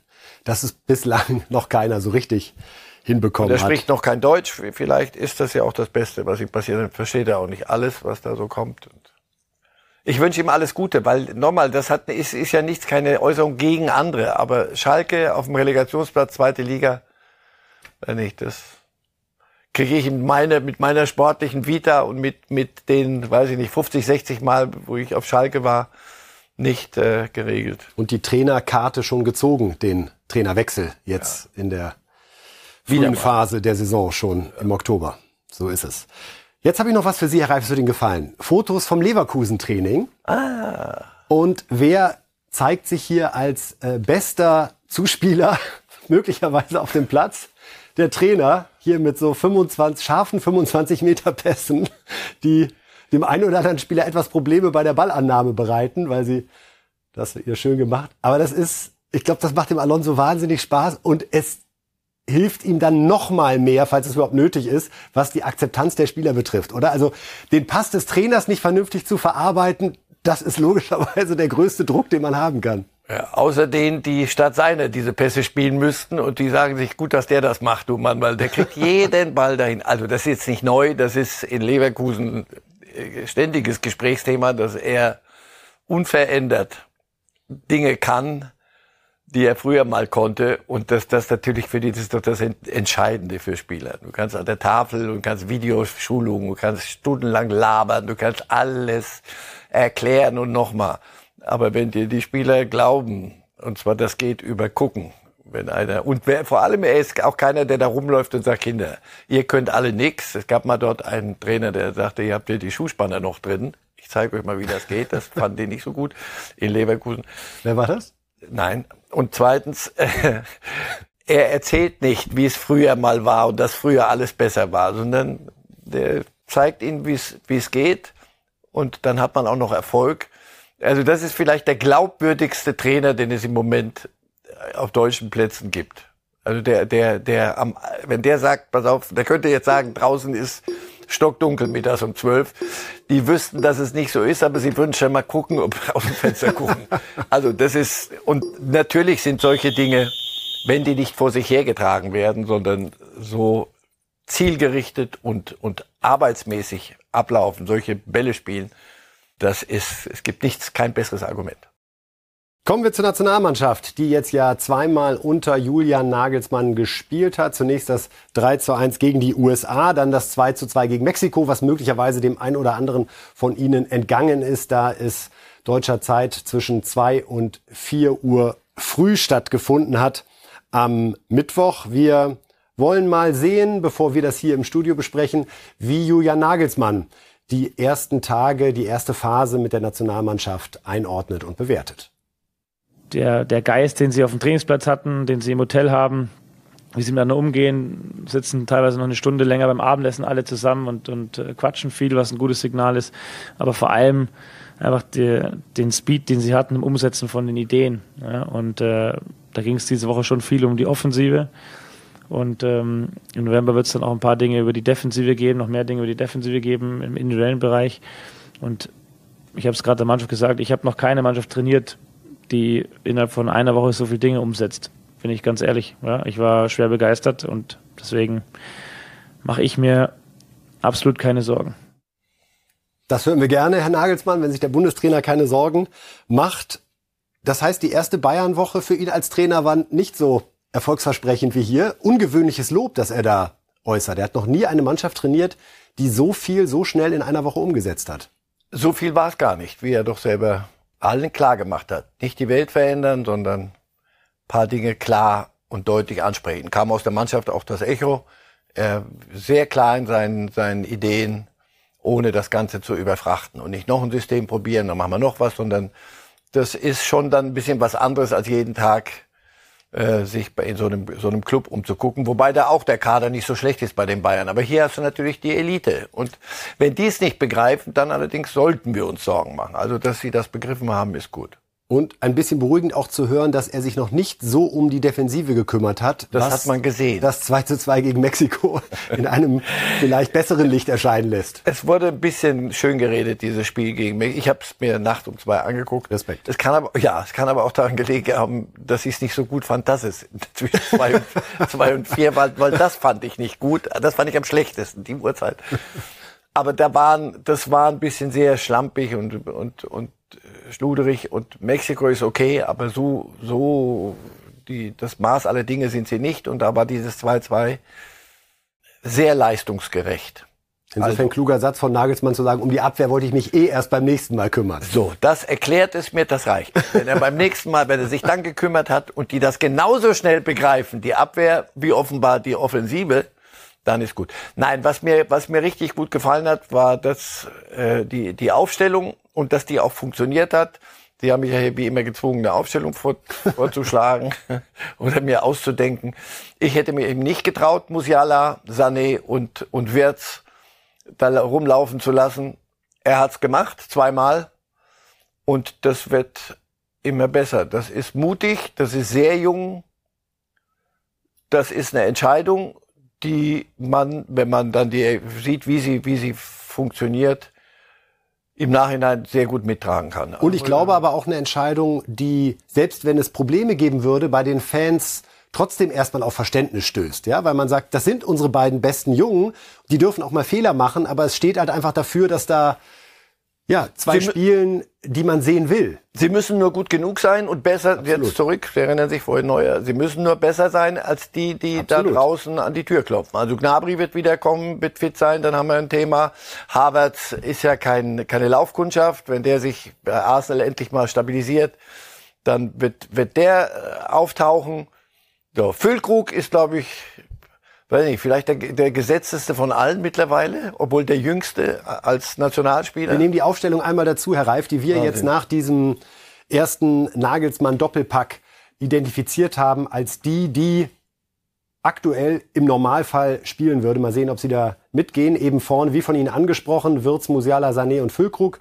dass es bislang noch keiner so richtig hinbekommen hat. Er spricht noch kein Deutsch. Vielleicht ist das ja auch das Beste, was ihm passiert. versteht er auch nicht alles, was da so kommt. Ich wünsche ihm alles Gute, weil nochmal, das hat, ist, ist ja nichts, keine Äußerung gegen andere. Aber Schalke auf dem Relegationsplatz, zweite Liga, wenn nicht, das kriege ich meine, mit meiner sportlichen Vita und mit, mit den, weiß ich nicht, 50, 60 Mal, wo ich auf Schalke war, nicht äh, geregelt. Und die Trainerkarte schon gezogen, den Trainerwechsel jetzt ja. in der frühen Phase der Saison schon im Oktober. So ist es. Jetzt habe ich noch was für Sie, Herr Reif, für den Gefallen. Fotos vom Leverkusen-Training. Ah. Und wer zeigt sich hier als äh, bester Zuspieler möglicherweise auf dem Platz? Der Trainer hier mit so 25, scharfen 25 Meter Pässen, die dem einen oder anderen Spieler etwas Probleme bei der Ballannahme bereiten, weil sie das ihr schön gemacht. Aber das ist, ich glaube, das macht dem Alonso wahnsinnig Spaß und es hilft ihm dann noch mal mehr, falls es überhaupt nötig ist, was die Akzeptanz der Spieler betrifft, oder? Also den Pass des Trainers nicht vernünftig zu verarbeiten, das ist logischerweise der größte Druck, den man haben kann. Ja, außer denen, die statt seine diese Pässe spielen müssten und die sagen sich, gut, dass der das macht, du Mann, weil der kriegt jeden Ball dahin. Also das ist jetzt nicht neu, das ist in Leverkusen äh, ständiges Gesprächsthema, dass er unverändert Dinge kann, die er früher mal konnte. Und das, das natürlich für die, das ist doch das Entscheidende für Spieler. Du kannst an der Tafel, du kannst Videoschulungen, du kannst stundenlang labern, du kannst alles erklären und nochmal. Aber wenn dir die Spieler glauben, und zwar das geht über gucken, wenn einer, und wer, vor allem er ist auch keiner, der da rumläuft und sagt, Kinder, ihr könnt alle nix. Es gab mal dort einen Trainer, der sagte, ihr habt ja die Schuhspanner noch drin. Ich zeige euch mal, wie das geht. Das fanden die nicht so gut in Leverkusen. Wer war das? Nein. Und zweitens, äh, er erzählt nicht, wie es früher mal war und dass früher alles besser war, sondern der zeigt ihnen, wie es geht. Und dann hat man auch noch Erfolg. Also das ist vielleicht der glaubwürdigste Trainer, den es im Moment äh, auf deutschen Plätzen gibt. Also der, der, der, am, wenn der sagt, pass auf, der könnte jetzt sagen, draußen ist stockdunkel mittags um zwölf. Die wüssten, dass es nicht so ist, aber sie würden schon mal gucken, ob aus dem Fenster gucken. Also das ist, und natürlich sind solche Dinge, wenn die nicht vor sich hergetragen werden, sondern so zielgerichtet und, und arbeitsmäßig ablaufen, solche Bälle spielen, das ist, es gibt nichts, kein besseres Argument. Kommen wir zur Nationalmannschaft, die jetzt ja zweimal unter Julian Nagelsmann gespielt hat. Zunächst das 3 zu 1 gegen die USA, dann das 2 zu 2 gegen Mexiko, was möglicherweise dem einen oder anderen von Ihnen entgangen ist, da es deutscher Zeit zwischen 2 und 4 Uhr früh stattgefunden hat am Mittwoch. Wir wollen mal sehen, bevor wir das hier im Studio besprechen, wie Julian Nagelsmann die ersten Tage, die erste Phase mit der Nationalmannschaft einordnet und bewertet der, der Geist, den sie auf dem Trainingsplatz hatten, den sie im Hotel haben, wie sie miteinander umgehen, sitzen teilweise noch eine Stunde länger beim Abendessen alle zusammen und, und äh, quatschen viel, was ein gutes Signal ist. Aber vor allem einfach die, den Speed, den sie hatten im Umsetzen von den Ideen. Ja, und äh, da ging es diese Woche schon viel um die Offensive. Und ähm, im November wird es dann auch ein paar Dinge über die Defensive geben, noch mehr Dinge über die Defensive geben im individuellen Bereich. Und ich habe es gerade der Mannschaft gesagt, ich habe noch keine Mannschaft trainiert, die innerhalb von einer Woche so viele Dinge umsetzt. Bin ich ganz ehrlich. Ja, ich war schwer begeistert und deswegen mache ich mir absolut keine Sorgen. Das hören wir gerne, Herr Nagelsmann, wenn sich der Bundestrainer keine Sorgen macht. Das heißt, die erste Bayern-Woche für ihn als Trainer war nicht so erfolgsversprechend wie hier. Ungewöhnliches Lob, das er da äußert. Er hat noch nie eine Mannschaft trainiert, die so viel so schnell in einer Woche umgesetzt hat. So viel war es gar nicht, wie er doch selber allen klar gemacht hat. Nicht die Welt verändern, sondern paar Dinge klar und deutlich ansprechen. Kam aus der Mannschaft auch das Echo. er sehr klar in seinen, seinen Ideen, ohne das Ganze zu überfrachten und nicht noch ein System probieren, dann machen wir noch was, sondern das ist schon dann ein bisschen was anderes als jeden Tag äh, sich bei in so einem, so einem Club umzugucken, wobei da auch der Kader nicht so schlecht ist bei den Bayern. Aber hier hast du natürlich die Elite. Und wenn die es nicht begreifen, dann allerdings sollten wir uns Sorgen machen. Also, dass sie das begriffen haben, ist gut. Und ein bisschen beruhigend auch zu hören, dass er sich noch nicht so um die Defensive gekümmert hat. Das hat man gesehen. Das 2 zu 2 gegen Mexiko in einem vielleicht besseren Licht erscheinen lässt. Es wurde ein bisschen schön geredet, dieses Spiel gegen Mexiko. Ich habe es mir Nacht um zwei angeguckt. Respekt. Es kann aber, ja, es kann aber auch daran gelegen haben, dass ich es nicht so gut fand, dass es zwischen zwei und, zwei und vier war, weil das fand ich nicht gut. Das fand ich am schlechtesten, die Uhrzeit. Aber da waren, das war ein bisschen sehr schlampig und, und, und schluderig und Mexiko ist okay, aber so, so, die, das Maß aller Dinge sind sie nicht und da war dieses 2-2 sehr leistungsgerecht. Insofern also, kluger Satz von Nagelsmann zu sagen, um die Abwehr wollte ich mich eh erst beim nächsten Mal kümmern. So, das erklärt es mir, das reicht. Wenn er beim nächsten Mal, wenn er sich dann gekümmert hat und die das genauso schnell begreifen, die Abwehr wie offenbar die Offensive, dann ist gut. Nein, was mir, was mir richtig gut gefallen hat, war das, äh, die, die Aufstellung und dass die auch funktioniert hat. Die haben mich ja wie immer gezwungen, eine Aufstellung vor, vorzuschlagen oder mir auszudenken. Ich hätte mir eben nicht getraut, Musiala, Sané und, und Wirtz da rumlaufen zu lassen. Er hat's gemacht, zweimal. Und das wird immer besser. Das ist mutig, das ist sehr jung. Das ist eine Entscheidung, die man, wenn man dann die sieht, wie sie, wie sie funktioniert, im Nachhinein sehr gut mittragen kann. Und ich glaube aber auch eine Entscheidung, die, selbst wenn es Probleme geben würde, bei den Fans trotzdem erstmal auf Verständnis stößt, ja, weil man sagt, das sind unsere beiden besten Jungen, die dürfen auch mal Fehler machen, aber es steht halt einfach dafür, dass da ja, zwei Sie Spielen, die man sehen will. Sie müssen nur gut genug sein und besser, Absolut. jetzt zurück, Sie erinnern sich vorhin neuer, Sie müssen nur besser sein als die, die Absolut. da draußen an die Tür klopfen. Also Gnabry wird wiederkommen, wird fit sein, dann haben wir ein Thema. Havertz ist ja kein, keine Laufkundschaft. Wenn der sich bei Arsenal endlich mal stabilisiert, dann wird, wird der äh, auftauchen. So, Füllkrug ist, glaube ich, weiß nicht, vielleicht der, der gesetzteste von allen mittlerweile, obwohl der jüngste als Nationalspieler. Wir nehmen die Aufstellung einmal dazu, Herr Reif, die wir Wahnsinn. jetzt nach diesem ersten Nagelsmann-Doppelpack identifiziert haben, als die, die aktuell im Normalfall spielen würde. Mal sehen, ob Sie da mitgehen. Eben vorne, wie von Ihnen angesprochen, Wirtz, Musiala, Sané und Füllkrug.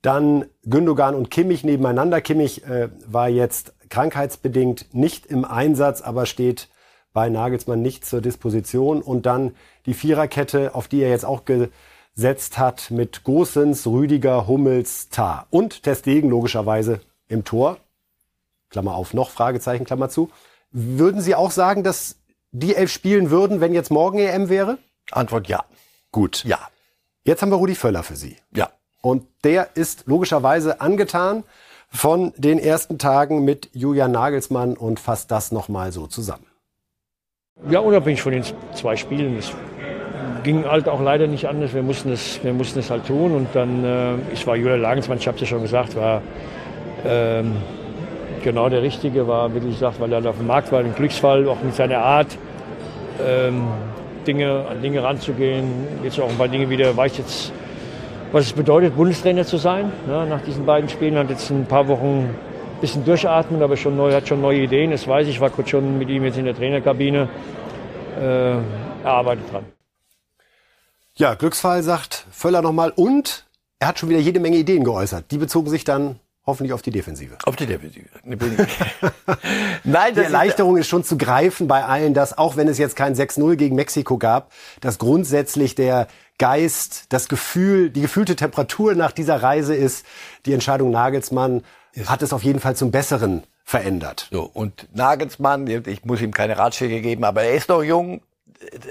Dann Gündogan und Kimmich nebeneinander. Kimmich äh, war jetzt krankheitsbedingt nicht im Einsatz, aber steht bei Nagelsmann nicht zur Disposition. Und dann die Viererkette, auf die er jetzt auch gesetzt hat, mit Gosens, Rüdiger, Hummels, Tar. Und Testegen logischerweise im Tor. Klammer auf, noch Fragezeichen, Klammer zu. Würden Sie auch sagen, dass die elf spielen würden, wenn jetzt morgen EM wäre? Antwort ja. Gut. Ja. Jetzt haben wir Rudi Völler für Sie. Ja. Und der ist logischerweise angetan von den ersten Tagen mit Julian Nagelsmann und fasst das nochmal so zusammen. Ja, unabhängig von den zwei Spielen. Es ging halt auch leider nicht anders. Wir mussten es, wir mussten es halt tun. Und dann, äh, ich war Julian Lagensmann, ich habe es ja schon gesagt, war ähm, genau der Richtige, war, wie gesagt, weil er auf dem Markt war, ein Glücksfall, auch mit seiner Art, ähm, Dinge, an Dinge ranzugehen. Jetzt auch ein paar Dinge wieder, weiß jetzt, was es bedeutet, Bundestrainer zu sein. Ja, nach diesen beiden Spielen hat jetzt ein paar Wochen bisschen durchatmen, aber schon neu, hat schon neue Ideen. Das weiß ich, war kurz schon mit ihm jetzt in der Trainerkabine. Äh, er arbeitet dran. Ja, Glücksfall sagt Völler nochmal und er hat schon wieder jede Menge Ideen geäußert. Die bezogen sich dann hoffentlich auf die Defensive. Auf die Defensive. Nein, die Erleichterung ist schon zu greifen bei allen, dass auch wenn es jetzt kein 6-0 gegen Mexiko gab, dass grundsätzlich der Geist, das Gefühl, die gefühlte Temperatur nach dieser Reise ist, die Entscheidung Nagelsmann hat es auf jeden Fall zum Besseren verändert. So, und Nagelsmann, ich muss ihm keine Ratschläge geben, aber er ist noch jung.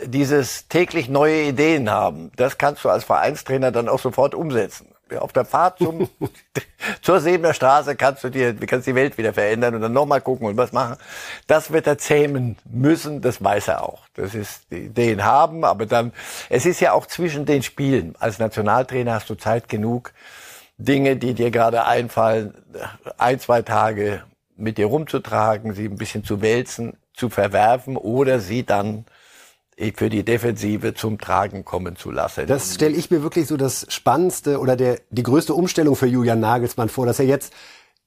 Dieses täglich neue Ideen haben, das kannst du als Vereinstrainer dann auch sofort umsetzen. Auf der Fahrt zum, zur Sebener Straße kannst du dir, kannst die Welt wieder verändern und dann nochmal gucken und was machen. Das wird er zähmen müssen, das weiß er auch. Das ist die Ideen haben, aber dann, es ist ja auch zwischen den Spielen. Als Nationaltrainer hast du Zeit genug, Dinge, die dir gerade einfallen, ein, zwei Tage mit dir rumzutragen, sie ein bisschen zu wälzen, zu verwerfen oder sie dann für die Defensive zum Tragen kommen zu lassen. Das stelle ich mir wirklich so das Spannendste oder der, die größte Umstellung für Julian Nagelsmann vor, dass er jetzt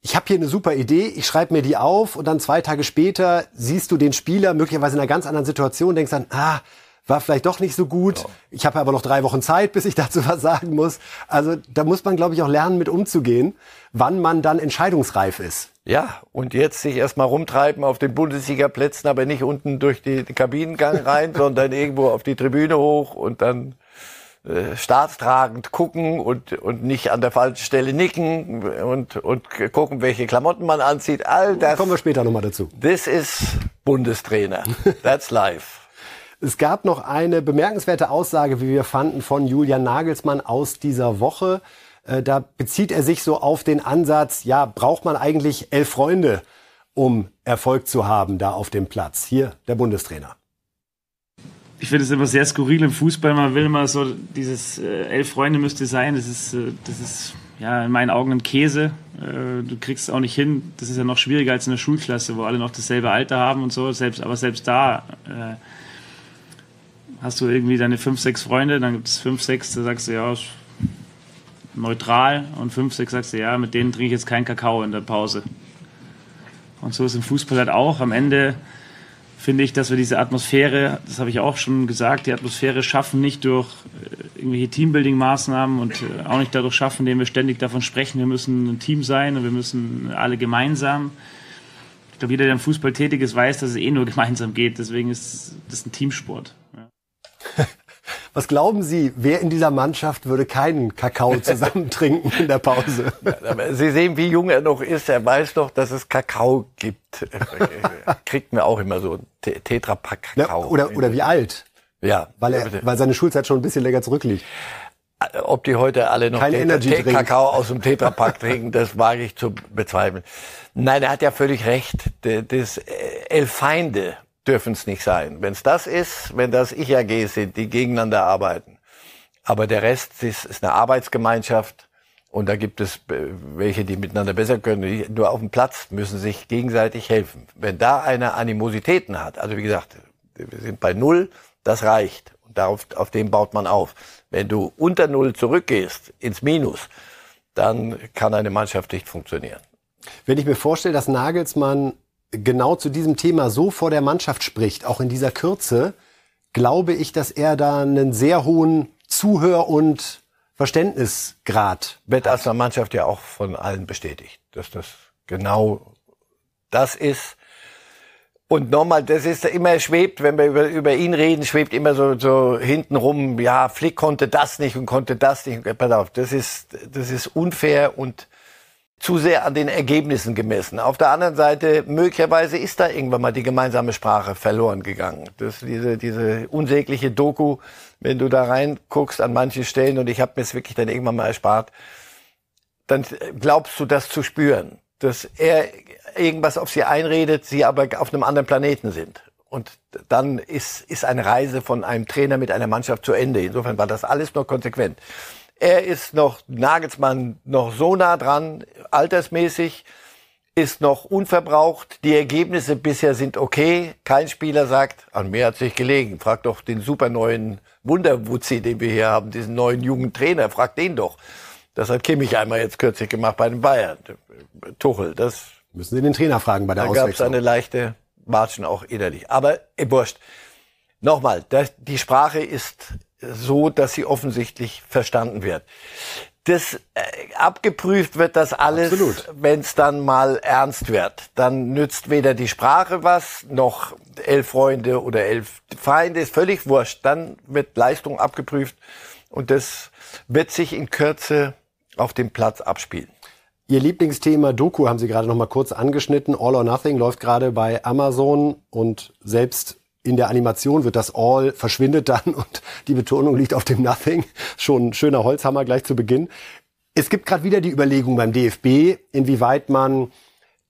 ich habe hier eine super Idee, ich schreibe mir die auf und dann zwei Tage später siehst du den Spieler möglicherweise in einer ganz anderen Situation, denkst dann, ah, war vielleicht doch nicht so gut. Ja. Ich habe aber noch drei Wochen Zeit, bis ich dazu was sagen muss. Also da muss man, glaube ich, auch lernen, mit umzugehen, wann man dann entscheidungsreif ist. Ja, und jetzt sich erstmal rumtreiben auf den Bundesliga-Plätzen, aber nicht unten durch die, den Kabinengang rein, sondern irgendwo auf die Tribüne hoch und dann äh, staatstragend gucken und, und nicht an der falschen Stelle nicken und, und gucken, welche Klamotten man anzieht. All das. Kommen wir später nochmal dazu. This is Bundestrainer. That's life. Es gab noch eine bemerkenswerte Aussage, wie wir fanden, von Julian Nagelsmann aus dieser Woche. Äh, da bezieht er sich so auf den Ansatz, ja, braucht man eigentlich elf Freunde, um Erfolg zu haben da auf dem Platz? Hier der Bundestrainer. Ich finde es immer sehr skurril im Fußball. Man will immer so, dieses äh, elf Freunde müsste sein. Das ist, äh, das ist ja in meinen Augen ein Käse. Äh, du kriegst es auch nicht hin. Das ist ja noch schwieriger als in der Schulklasse, wo alle noch dasselbe Alter haben und so. Selbst, aber selbst da äh, hast du irgendwie deine fünf, sechs Freunde, dann gibt es fünf, sechs, da sagst du ja, neutral und fünf, sechs sagst du ja, mit denen trinke ich jetzt keinen Kakao in der Pause. Und so ist im Fußball halt auch. Am Ende finde ich, dass wir diese Atmosphäre, das habe ich auch schon gesagt, die Atmosphäre schaffen nicht durch äh, irgendwelche Teambuilding-Maßnahmen und äh, auch nicht dadurch schaffen, indem wir ständig davon sprechen, wir müssen ein Team sein und wir müssen alle gemeinsam. Ich glaube, jeder, der im Fußball tätig ist, weiß, dass es eh nur gemeinsam geht. Deswegen ist das ein Teamsport. Was glauben Sie, wer in dieser Mannschaft würde keinen Kakao zusammen trinken in der Pause? Sie sehen, wie jung er noch ist. Er weiß doch, dass es Kakao gibt. Kriegt mir auch immer so Tetrapack Kakao. Ja, oder, oder wie alt? Ja. Weil, er, weil seine Schulzeit schon ein bisschen länger zurückliegt. Ob die heute alle noch Tee, Kakao aus dem Tetrapack trinken, das wage ich zu bezweifeln. Nein, er hat ja völlig recht. Das äh, Elf Feinde dürfen es nicht sein. Wenn es das ist, wenn das Ich-AG sind, die gegeneinander arbeiten. Aber der Rest ist, ist eine Arbeitsgemeinschaft und da gibt es äh, welche, die miteinander besser können. Nur auf dem Platz müssen sich gegenseitig helfen. Wenn da einer Animositäten hat, also wie gesagt, wir sind bei Null, das reicht. Und darauf, auf dem baut man auf. Wenn du unter Null zurückgehst, ins Minus, dann kann eine Mannschaft nicht funktionieren. Wenn ich mir vorstelle, dass Nagelsmann genau zu diesem Thema so vor der Mannschaft spricht, auch in dieser Kürze, glaube ich, dass er da einen sehr hohen Zuhör- und Verständnisgrad wird als Mannschaft ja auch von allen bestätigt, dass das genau das ist. Und nochmal, das ist immer schwebt, wenn wir über, über ihn reden, schwebt immer so, so hinten rum, ja, Flick konnte das nicht und konnte das nicht. Pass auf, das ist, das ist unfair und zu sehr an den Ergebnissen gemessen. Auf der anderen Seite, möglicherweise ist da irgendwann mal die gemeinsame Sprache verloren gegangen. Das, diese, diese unsägliche Doku, wenn du da reinguckst an manchen Stellen, und ich habe mir es wirklich dann irgendwann mal erspart, dann glaubst du das zu spüren, dass er irgendwas auf sie einredet, sie aber auf einem anderen Planeten sind. Und dann ist, ist eine Reise von einem Trainer mit einer Mannschaft zu Ende. Insofern war das alles nur konsequent. Er ist noch, Nagelsmann, noch so nah dran, altersmäßig, ist noch unverbraucht. Die Ergebnisse bisher sind okay. Kein Spieler sagt, an mir hat sich gelegen. Frag doch den super neuen Wunderwutzi, den wir hier haben, diesen neuen jungen Trainer. Frag den doch. Das hat Kimmich einmal jetzt kürzlich gemacht bei den Bayern. Tuchel, das. Müssen Sie den Trainer fragen bei der da Auswechslung. Da gab es eine leichte Watschen auch innerlich. Aber, eh, wurscht. Nochmal, das, die Sprache ist so, dass sie offensichtlich verstanden wird. Das äh, abgeprüft wird das alles, wenn es dann mal ernst wird. Dann nützt weder die Sprache was, noch elf Freunde oder elf Feinde, ist völlig wurscht. Dann wird Leistung abgeprüft und das wird sich in Kürze auf dem Platz abspielen. Ihr Lieblingsthema Doku haben Sie gerade noch mal kurz angeschnitten. All or Nothing läuft gerade bei Amazon und selbst in der Animation wird das All verschwindet dann und die Betonung liegt auf dem Nothing. Schon ein schöner Holzhammer gleich zu Beginn. Es gibt gerade wieder die Überlegung beim DFB, inwieweit man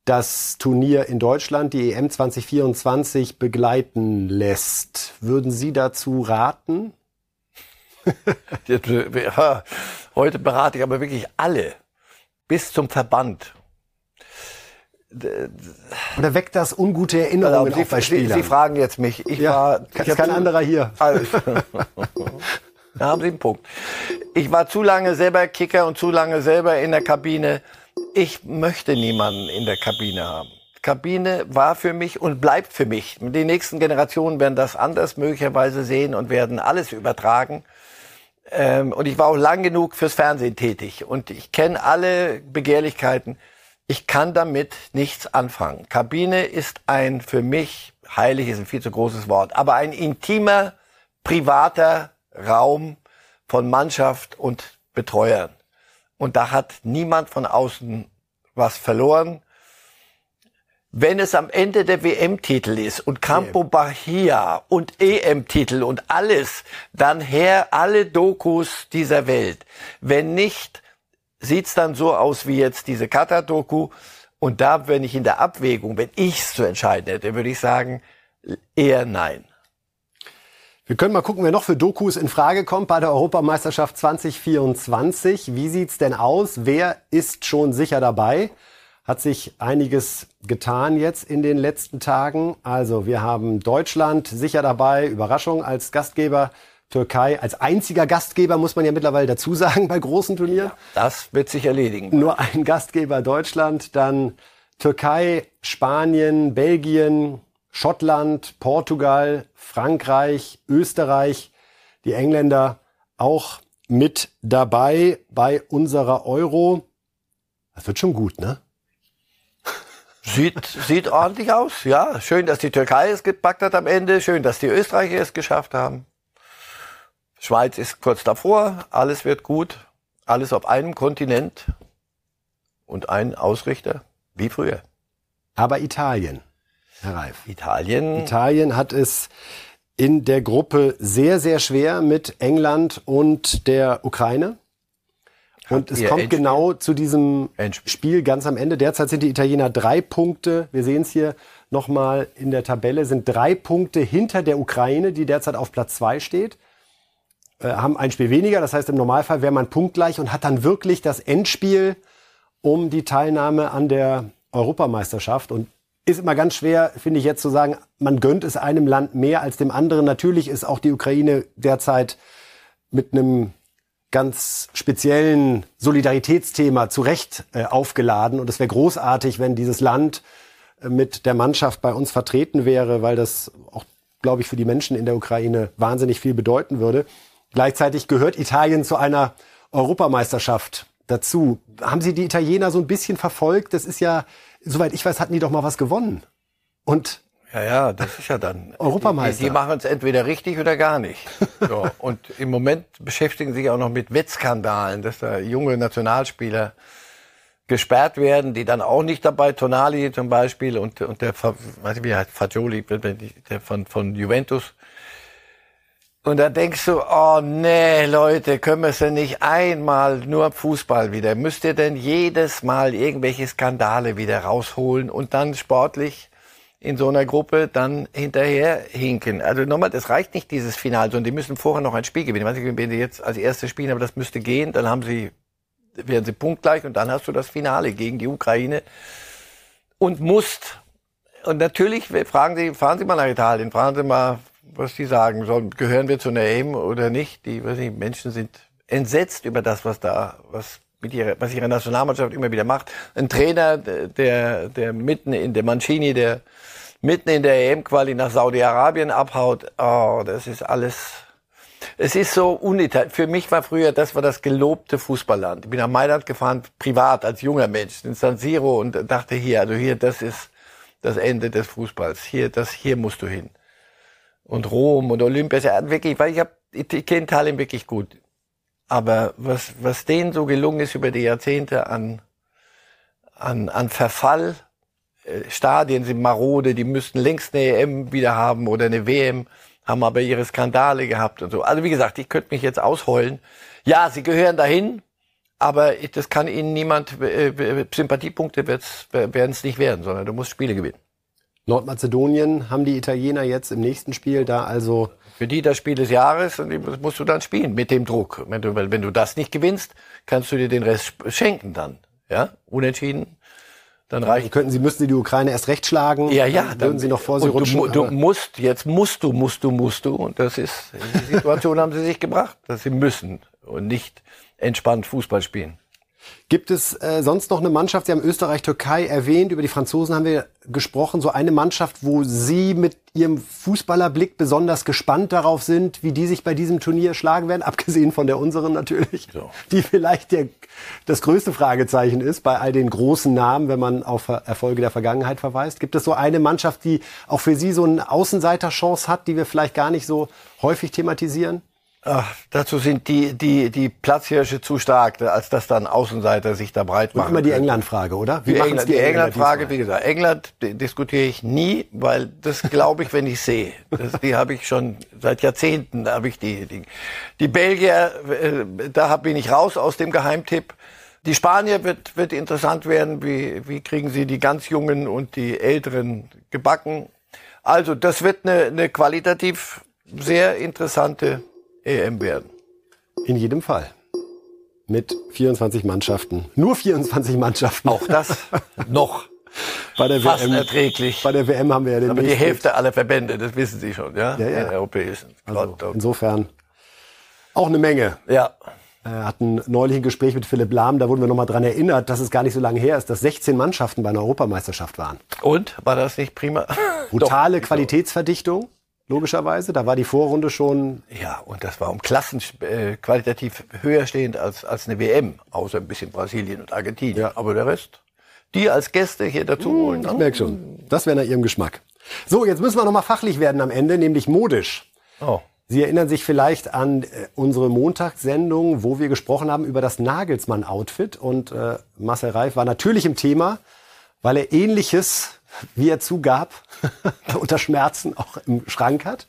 das Turnier in Deutschland, die EM 2024, begleiten lässt. Würden Sie dazu raten? Heute berate ich aber wirklich alle bis zum Verband Oder weckt das ungute Erinnerungen also, auch bei Sie, Spielern? Sie fragen jetzt mich. Ich Ja, war, ist ich kein zu- anderer hier. Also, da haben Sie einen Punkt. Ich war zu lange selber Kicker und zu lange selber in der Kabine. Ich möchte niemanden in der Kabine haben. Kabine war für mich und bleibt für mich. Die nächsten Generationen werden das anders möglicherweise sehen und werden alles übertragen. Ähm, und ich war auch lang genug fürs Fernsehen tätig und ich kenne alle Begehrlichkeiten. Ich kann damit nichts anfangen. Kabine ist ein für mich heilig ist ein viel zu großes Wort, aber ein intimer, privater Raum von Mannschaft und Betreuern. Und da hat niemand von außen was verloren. Wenn es am Ende der WM-Titel ist und Campo Bahia und EM-Titel und alles, dann her alle Dokus dieser Welt. Wenn nicht, sieht's dann so aus wie jetzt diese Katar-Doku. Und da, wenn ich in der Abwägung, wenn ich's zu entscheiden hätte, würde ich sagen, eher nein. Wir können mal gucken, wer noch für Dokus in Frage kommt bei der Europameisterschaft 2024. Wie sieht's denn aus? Wer ist schon sicher dabei? Hat sich einiges getan jetzt in den letzten Tagen. Also wir haben Deutschland sicher dabei, Überraschung als Gastgeber. Türkei als einziger Gastgeber, muss man ja mittlerweile dazu sagen, bei großen Turnieren. Das wird sich erledigen. Nur ein Gastgeber Deutschland, dann Türkei, Spanien, Belgien, Schottland, Portugal, Frankreich, Österreich, die Engländer auch mit dabei bei unserer Euro. Das wird schon gut, ne? Sieht, sieht ordentlich aus, ja. Schön, dass die Türkei es gepackt hat am Ende. Schön, dass die Österreicher es geschafft haben. Schweiz ist kurz davor. Alles wird gut. Alles auf einem Kontinent. Und ein Ausrichter, wie früher. Aber Italien, Herr Reif. Italien. Italien hat es in der Gruppe sehr, sehr schwer mit England und der Ukraine. Und es kommt Endspiel? genau zu diesem Endspiel. Spiel ganz am Ende. Derzeit sind die Italiener drei Punkte. Wir sehen es hier nochmal in der Tabelle, sind drei Punkte hinter der Ukraine, die derzeit auf Platz zwei steht. Äh, haben ein Spiel weniger. Das heißt, im Normalfall wäre man punktgleich und hat dann wirklich das Endspiel um die Teilnahme an der Europameisterschaft. Und ist immer ganz schwer, finde ich jetzt zu sagen, man gönnt es einem Land mehr als dem anderen. Natürlich ist auch die Ukraine derzeit mit einem ganz speziellen Solidaritätsthema zu Recht äh, aufgeladen. Und es wäre großartig, wenn dieses Land äh, mit der Mannschaft bei uns vertreten wäre, weil das auch, glaube ich, für die Menschen in der Ukraine wahnsinnig viel bedeuten würde. Gleichzeitig gehört Italien zu einer Europameisterschaft dazu. Haben Sie die Italiener so ein bisschen verfolgt? Das ist ja, soweit ich weiß, hatten die doch mal was gewonnen. Und Ja, ja, das ist ja dann. Europameister. Die, die machen es entweder richtig oder gar nicht. So, und im Moment beschäftigen sie sich auch noch mit Wettskandalen, dass da junge Nationalspieler gesperrt werden, die dann auch nicht dabei, Tonali zum Beispiel und, und der, weiß ich wie heißt, Fagioli, der von, von Juventus. Und da denkst du, oh nee, Leute, können wir es denn nicht einmal nur Fußball wieder? Müsst ihr denn jedes Mal irgendwelche Skandale wieder rausholen und dann sportlich in so einer Gruppe dann hinterher hinken? Also nochmal, das reicht nicht dieses Final, sondern die müssen vorher noch ein Spiel gewinnen. Ich weiß nicht, wenn die jetzt als erstes spielen, aber das müsste gehen, dann haben sie, werden sie punktgleich und dann hast du das Finale gegen die Ukraine und musst und natürlich fragen Sie, fahren Sie mal nach Italien, fragen Sie mal, was die sagen sollen. Gehören wir zu einer EM oder nicht? Die weiß nicht, Menschen sind entsetzt über das, was da, was mit ihrer, was ihre Nationalmannschaft immer wieder macht. Ein Trainer, der, der mitten in der Mancini, der mitten in der EM-Quali nach Saudi-Arabien abhaut. Oh, das ist alles. Es ist so unital. Für mich war früher, das war das gelobte Fußballland. Ich bin nach Mailand gefahren, privat, als junger Mensch, in San Siro und dachte hier, also hier, das ist das Ende des Fußballs. Hier, das, hier musst du hin. Und Rom und Olympia, wirklich, weil ich hab, ich, ich kenne Italien wirklich gut. Aber was, was denen so gelungen ist über die Jahrzehnte an, an, an Verfall, äh, Stadien sind marode, die müssten längst eine EM wieder haben oder eine WM, haben aber ihre Skandale gehabt und so. Also wie gesagt, ich könnte mich jetzt ausheulen. Ja, sie gehören dahin, aber ich- das kann ihnen niemand, äh, äh, Sympathiepunkte werden es nicht werden, sondern du musst Spiele gewinnen. Nordmazedonien haben die Italiener jetzt im nächsten Spiel da also Für die das Spiel des Jahres und die musst du dann spielen mit dem Druck. Wenn du, wenn du das nicht gewinnst, kannst du dir den Rest schenken dann. Ja, unentschieden. Dann reicht. Könnten Sie, müssten Sie die Ukraine erst recht schlagen. Ja, ja. Dann würden Sie noch vor Sie rutschen. Du, du musst, jetzt musst du, musst du, musst du. Und das ist, die Situation haben Sie sich gebracht, dass Sie müssen und nicht entspannt Fußball spielen. Gibt es äh, sonst noch eine Mannschaft, Sie haben Österreich-Türkei erwähnt, über die Franzosen haben wir gesprochen, so eine Mannschaft, wo Sie mit Ihrem Fußballerblick besonders gespannt darauf sind, wie die sich bei diesem Turnier schlagen werden, abgesehen von der unseren natürlich, so. die vielleicht der, das größte Fragezeichen ist bei all den großen Namen, wenn man auf Erfolge der Vergangenheit verweist. Gibt es so eine Mannschaft, die auch für Sie so eine Außenseiterchance hat, die wir vielleicht gar nicht so häufig thematisieren? Ach, dazu sind die, die, die Platzhirsche zu stark, als dass dann Außenseiter sich da breit machen. Und immer die England-Frage, oder? Wie die England, die England-Frage, wie gesagt, England diskutiere ich nie, weil das glaube ich, wenn ich sehe. Das, die habe ich schon seit Jahrzehnten, habe ich die, die, die Belgier, äh, da bin ich raus aus dem Geheimtipp. Die Spanier wird, wird interessant werden, wie, wie kriegen sie die ganz Jungen und die Älteren gebacken. Also, das wird eine, eine qualitativ sehr interessante EM werden. In jedem Fall. Mit 24 Mannschaften. Nur 24 Mannschaften. Auch das noch. Bei der Fast WM, erträglich. Bei der WM haben wir ja den Aber die Hälfte aller Verbände, das wissen Sie schon, ja? Ja, ja. Der europäischen. Also, insofern auch eine Menge. Ja. Wir hatten neulich ein Gespräch mit Philipp Lahm, da wurden wir nochmal dran erinnert, dass es gar nicht so lange her ist, dass 16 Mannschaften bei einer Europameisterschaft waren. Und? War das nicht prima? Brutale Qualitätsverdichtung logischerweise. Da war die Vorrunde schon. Ja, und das war um Klassen äh, qualitativ höher stehend als, als eine WM, außer ein bisschen Brasilien und Argentinien. Ja. Aber der Rest, die als Gäste hier dazu hm, holen. Ich merke schon, das wäre nach Ihrem Geschmack. So, jetzt müssen wir nochmal fachlich werden am Ende, nämlich modisch. Oh. Sie erinnern sich vielleicht an äh, unsere Montagssendung, wo wir gesprochen haben über das Nagelsmann-Outfit. Und äh, Marcel Reif war natürlich im Thema, weil er ähnliches wie er zugab, unter Schmerzen auch im Schrank hat.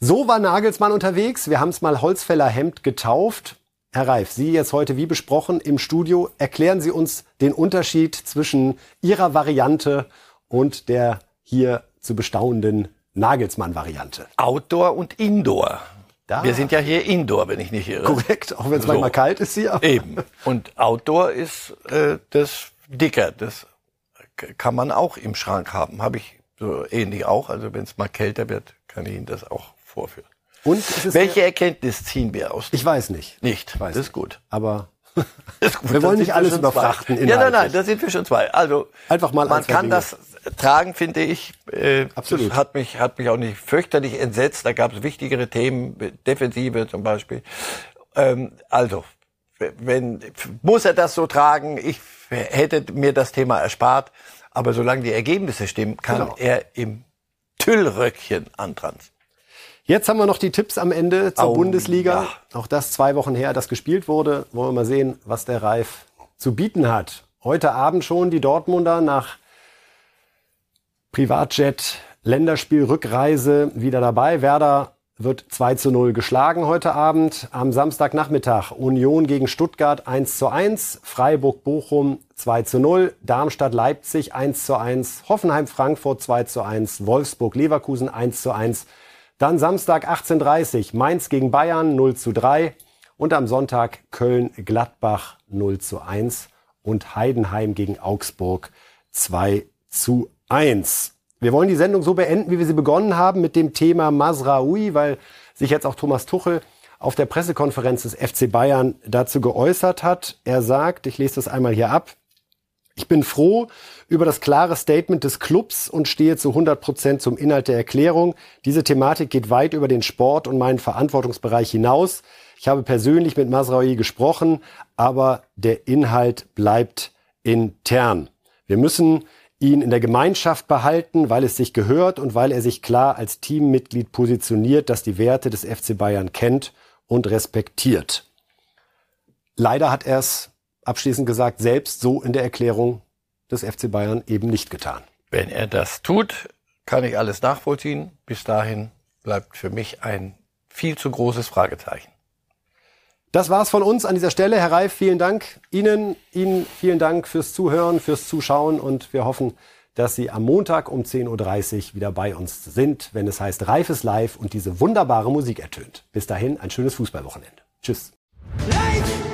So war Nagelsmann unterwegs. Wir haben es mal Holzfällerhemd getauft. Herr Reif, Sie jetzt heute wie besprochen im Studio. Erklären Sie uns den Unterschied zwischen Ihrer Variante und der hier zu bestauenden Nagelsmann-Variante. Outdoor und Indoor. Da. Wir sind ja hier Indoor, wenn ich nicht irre. Korrekt, auch wenn es so. manchmal kalt ist hier. Eben. Und Outdoor ist äh, das dicker, das kann man auch im Schrank haben. Habe ich so ähnlich auch. Also wenn es mal kälter wird, kann ich Ihnen das auch vorführen. Und welche Erkenntnis ziehen wir aus? Ich weiß nicht. Nicht. Weiß das ist gut. Aber ist wir wollen nicht alles überfrachten. Ja, nein, nein, da sind wir schon zwei. Also einfach mal. Man kann Dinge. das tragen, finde ich. Äh, Absolut. Das hat mich hat mich auch nicht fürchterlich entsetzt. Da gab es wichtigere Themen, Defensive zum Beispiel. Ähm, also wenn muss er das so tragen? Ich hätte mir das Thema erspart. Aber solange die Ergebnisse stimmen, kann genau. er im Tüllröckchen antranzen. Jetzt haben wir noch die Tipps am Ende zur oh, Bundesliga. Ja. Auch das zwei Wochen her, das gespielt wurde. Wollen wir mal sehen, was der Reif zu bieten hat. Heute Abend schon die Dortmunder nach Privatjet Länderspiel Rückreise wieder dabei. Werder wird 2 zu 0 geschlagen heute Abend. Am Samstagnachmittag Union gegen Stuttgart 1 zu 1, Freiburg-Bochum 2 zu 0, Darmstadt-Leipzig 1 zu 1, Hoffenheim-Frankfurt 2 zu 1, Wolfsburg-Leverkusen 1 zu 1. Dann Samstag 18.30 Mainz gegen Bayern 0 zu 3 und am Sonntag Köln-Gladbach 0 zu 1 und Heidenheim gegen Augsburg 2 zu 1. Wir wollen die Sendung so beenden, wie wir sie begonnen haben, mit dem Thema Masraoui, weil sich jetzt auch Thomas Tuchel auf der Pressekonferenz des FC Bayern dazu geäußert hat. Er sagt, ich lese das einmal hier ab, ich bin froh über das klare Statement des Clubs und stehe zu 100 Prozent zum Inhalt der Erklärung. Diese Thematik geht weit über den Sport und meinen Verantwortungsbereich hinaus. Ich habe persönlich mit Masraoui gesprochen, aber der Inhalt bleibt intern. Wir müssen ihn in der Gemeinschaft behalten, weil es sich gehört und weil er sich klar als Teammitglied positioniert, das die Werte des FC Bayern kennt und respektiert. Leider hat er es abschließend gesagt selbst so in der Erklärung des FC Bayern eben nicht getan. Wenn er das tut, kann ich alles nachvollziehen. Bis dahin bleibt für mich ein viel zu großes Fragezeichen. Das war's von uns an dieser Stelle. Herr Reif, vielen Dank Ihnen. Ihnen vielen Dank fürs Zuhören, fürs Zuschauen und wir hoffen, dass Sie am Montag um 10.30 Uhr wieder bei uns sind, wenn es heißt Reifes Live und diese wunderbare Musik ertönt. Bis dahin ein schönes Fußballwochenende. Tschüss. Live!